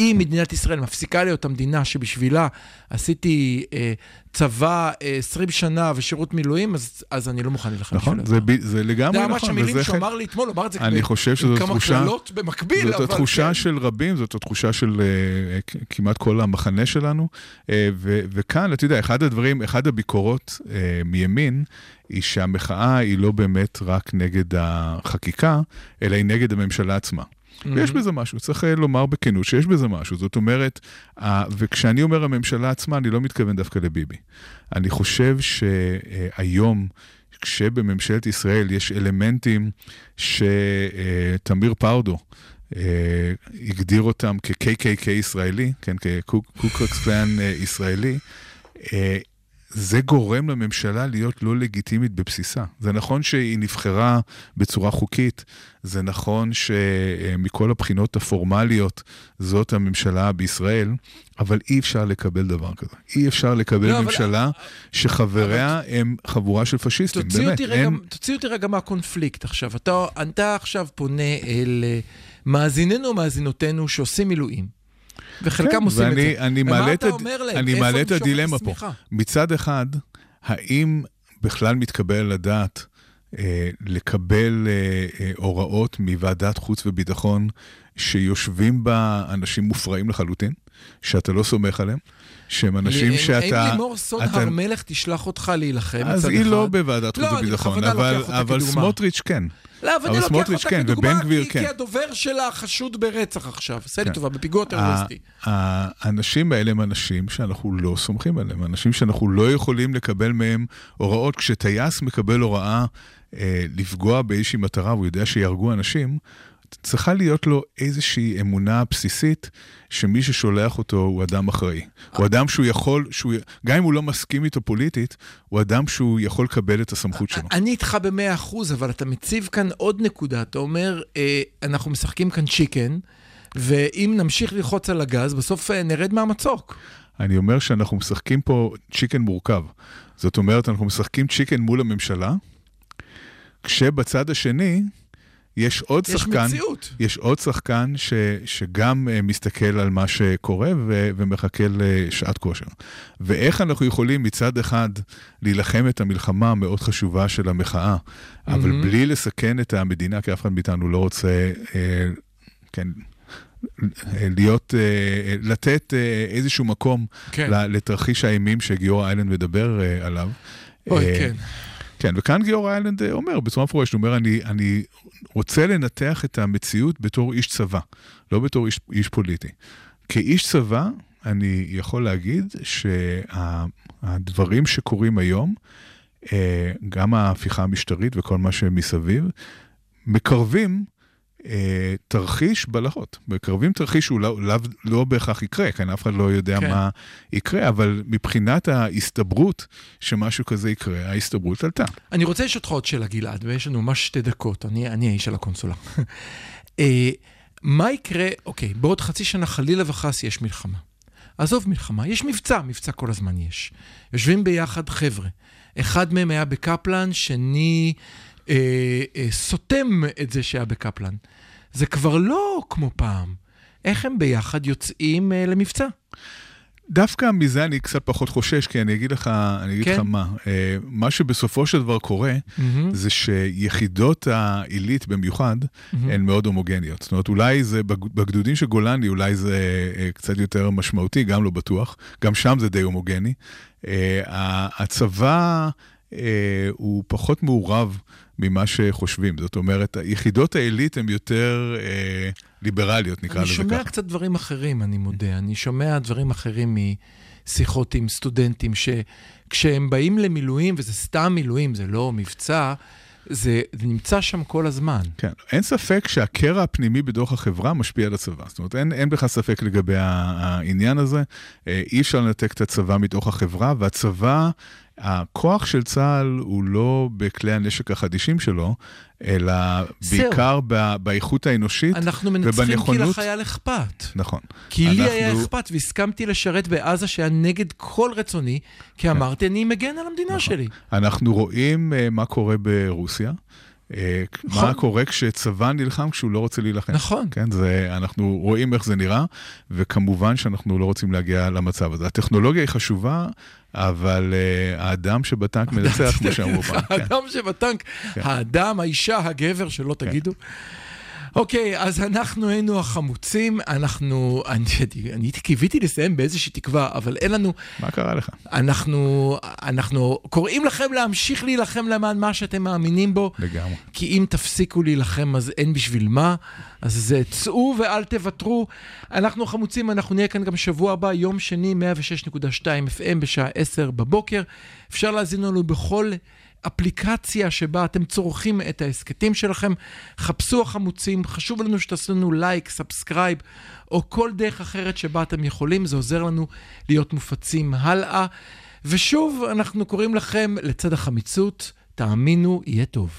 אם מדינת ישראל מפסיקה להיות המדינה שבשבילה עשיתי אה, צבא אה, 20 שנה ושירות מילואים, אז, אז אני לא מוכן להילחם נכון. זה, ב- זה לגמרי זה נכון. ממש המילים שהוא אמר לי אתמול, אמר את זה אני חושב שזו תחושה, במקביל, זאת אבל התחושה כן. של רבים, זאת התחושה של אה, כ- כמעט כל המחנה שלנו. אה, ו- וכאן, אתה יודע, אחד הדברים, אחד הביקורות אה, מימין, היא שהמחאה היא לא באמת רק נגד החקיקה, אלא היא נגד הממשלה עצמה. ויש בזה משהו, צריך אה, לומר בכנות שיש בזה משהו. זאת אומרת, וכשאני אומר הממשלה עצמה, אני לא מתכוון דווקא לביבי. אני חושב שהיום, כשבממשלת ישראל יש אלמנטים שתמיר פאודו, אה, הגדיר אותם כ-KKK ישראלי, כן, כקוקרקס קלאן אה, ישראלי, זה גורם לממשלה להיות לא לגיטימית בבסיסה. זה נכון שהיא נבחרה בצורה חוקית, זה נכון שמכל הבחינות הפורמליות זאת הממשלה בישראל, אבל אי אפשר לקבל דבר כזה. אי אפשר לקבל לא, אבל- ממשלה שחבריה הם חבורה של פשיסטים, תוציא באמת. אותי, רגע, אין- תוציא אותי רגע מהקונפליקט עכשיו. אתה, אתה עכשיו פונה אל אה, מאזיננו ומאזינותינו שעושים מילואים. וחלקם כן, עושים ואני, את זה. אני ומה מעלה את? אני מעלה את הדילמה פה. מצד אחד, האם בכלל מתקבל על הדעת אה, לקבל אה, אה, הוראות מוועדת חוץ וביטחון שיושבים בה אנשים מופרעים לחלוטין, שאתה לא סומך עליהם, שהם אנשים שאתה... האם לימור סון אתה- הר מלך תשלח אותך להילחם אז מצד היא אחד? לא בוועדת חוץ לא, וביטחון, אבל, אבל. סמוטריץ' כן. לא, אבל אני לוקח אותה כן, כדוגמה, גביר כי- כן. כי הדובר שלה חשוד ברצח עכשיו. עשה לי כן. טובה, בפיגוע טרוריסטי. האנשים האלה הם אנשים שאנחנו לא סומכים עליהם, אנשים שאנחנו לא יכולים לקבל מהם הוראות. כשטייס מקבל הוראה אה, לפגוע באיזושהי מטרה והוא יודע שיהרגו אנשים, צריכה להיות לו איזושהי אמונה בסיסית שמי ששולח אותו הוא אדם אחראי. הוא אדם שהוא יכול, שהוא, גם אם הוא לא מסכים איתו פוליטית, הוא אדם שהוא יכול לקבל את הסמכות שלו. אני איתך במאה אחוז, אבל אתה מציב כאן עוד נקודה. אתה אומר, אה, אנחנו משחקים כאן צ'יקן, ואם נמשיך ללחוץ על הגז, בסוף אה, נרד מהמצוק. אני אומר שאנחנו משחקים פה צ'יקן מורכב. זאת אומרת, אנחנו משחקים צ'יקן מול הממשלה, כשבצד השני יש עוד יש שחקן, מציאות. יש עוד שחקן ש, שגם uh, מסתכל על מה שקורה ו, ומחכה לשעת כושר. ואיך אנחנו יכולים מצד אחד להילחם את המלחמה המאוד חשובה של המחאה, אבל מהמם. בלי לסכן את המדינה, כי אף אחד מאיתנו לא רוצה, אה, כן, להיות, אה, לתת אה, איזשהו מקום כן. לתרחיש האימים שגיורא איילנד מדבר אה, עליו. אוי, אה, כן. כן, וכאן גיורא איילנד אה, אומר בצורה מפורשת, הוא אומר, אני, אני רוצה לנתח את המציאות בתור איש צבא, לא בתור איש, איש פוליטי. כאיש צבא, אני יכול להגיד שהדברים שקורים היום, אה, גם ההפיכה המשטרית וכל מה שמסביב, מקרבים תרחיש בלהות. מקרבים תרחיש שהוא לא, לא, לא בהכרח יקרה, כאן אף אחד לא יודע כן. כן. מה יקרה, אבל מבחינת ההסתברות שמשהו כזה יקרה, ההסתברות עלתה. אני רוצה לשאול אותך עוד שאלה, גלעד, ויש לנו ממש שתי דקות, אני, אני האיש של הקונסולה. אה, מה יקרה, אוקיי, בעוד חצי שנה חלילה וחס יש מלחמה. עזוב מלחמה, יש מבצע, מבצע כל הזמן יש. יושבים ביחד חבר'ה. אחד מהם היה בקפלן, שני אה, אה, סותם את זה שהיה בקפלן. זה כבר לא כמו פעם. איך הם ביחד יוצאים אה, למבצע? דווקא מזה אני קצת פחות חושש, כי אני אגיד לך, אני אגיד כן. לך מה, אה, מה שבסופו של דבר קורה, מהמם. זה שיחידות העילית במיוחד, הן מאוד הומוגניות. זאת אומרת, אולי זה, בג- בגדודים של גולני, אולי זה אה, קצת יותר משמעותי, גם לא בטוח. גם שם זה די הומוגני. אה, הצבא אה, הוא פחות מעורב ממה שחושבים. זאת אומרת, יחידות העילית הן יותר אה, ליברליות, נקרא אני לזה שומע ככה. קצת דברים אחרים, אני מודה. אני שומע דברים אחרים משיחות עם סטודנטים, שכשהם באים למילואים, וזה סתם מילואים, זה לא מבצע, זה, זה נמצא שם כל הזמן. כן, אין ספק שהקרע הפנימי בתוך החברה משפיע על הצבא. זאת אומרת, אין, אין בכלל ספק לגבי העניין הזה. אה, אי אפשר לנתק את הצבא מתוך החברה, והצבא, הכוח של צה"ל הוא לא בכלי הנשק החדישים שלו, אלא זהו. בעיקר ב- באיכות האנושית. אנחנו מנצחים כי לחייל אכפת. נכון. כי לי היה אנחנו- אכפת והסכמתי לשרת בעזה שהיה נגד כל רצוני, כי אמרתי, אני מגן על המדינה נכון. שלי. אנחנו רואים uh, מה קורה ברוסיה. Uh, נכון. מה קורה כשצבא נלחם כשהוא לא רוצה להילחם. נכון. כן, זה, אנחנו רואים איך זה נראה, וכמובן שאנחנו לא רוצים להגיע למצב הזה. הטכנולוגיה היא חשובה, אבל uh, האדם שבטנק מנצח, כמו שאמרו פעם. כן. האדם שבטנק, האדם, האישה, הגבר, שלא תגידו. אוקיי, אז אנחנו היינו החמוצים, אנחנו, אני, אני קיוויתי לסיים באיזושהי תקווה, אבל אין לנו, מה קרה לך? אנחנו, אנחנו קוראים לכם להמשיך להילחם למען מה שאתם מאמינים בו, לגמרי. כי אם תפסיקו להילחם אז אין בשביל מה, אז זה צאו ואל תוותרו. אנחנו חמוצים, אנחנו נהיה כאן גם שבוע הבא, יום שני, 106.2 FM בשעה 10 בבוקר. אפשר להאזין לנו בכל אפליקציה שבה אתם צורכים את ההסכתים שלכם. חפשו החמוצים, חשוב לנו שתעשו לנו לייק, subscribe, או כל דרך אחרת שבה אתם יכולים, זה עוזר לנו להיות מופצים הלאה. ושוב, אנחנו קוראים לכם, לצד החמיצות, תאמינו, יהיה טוב.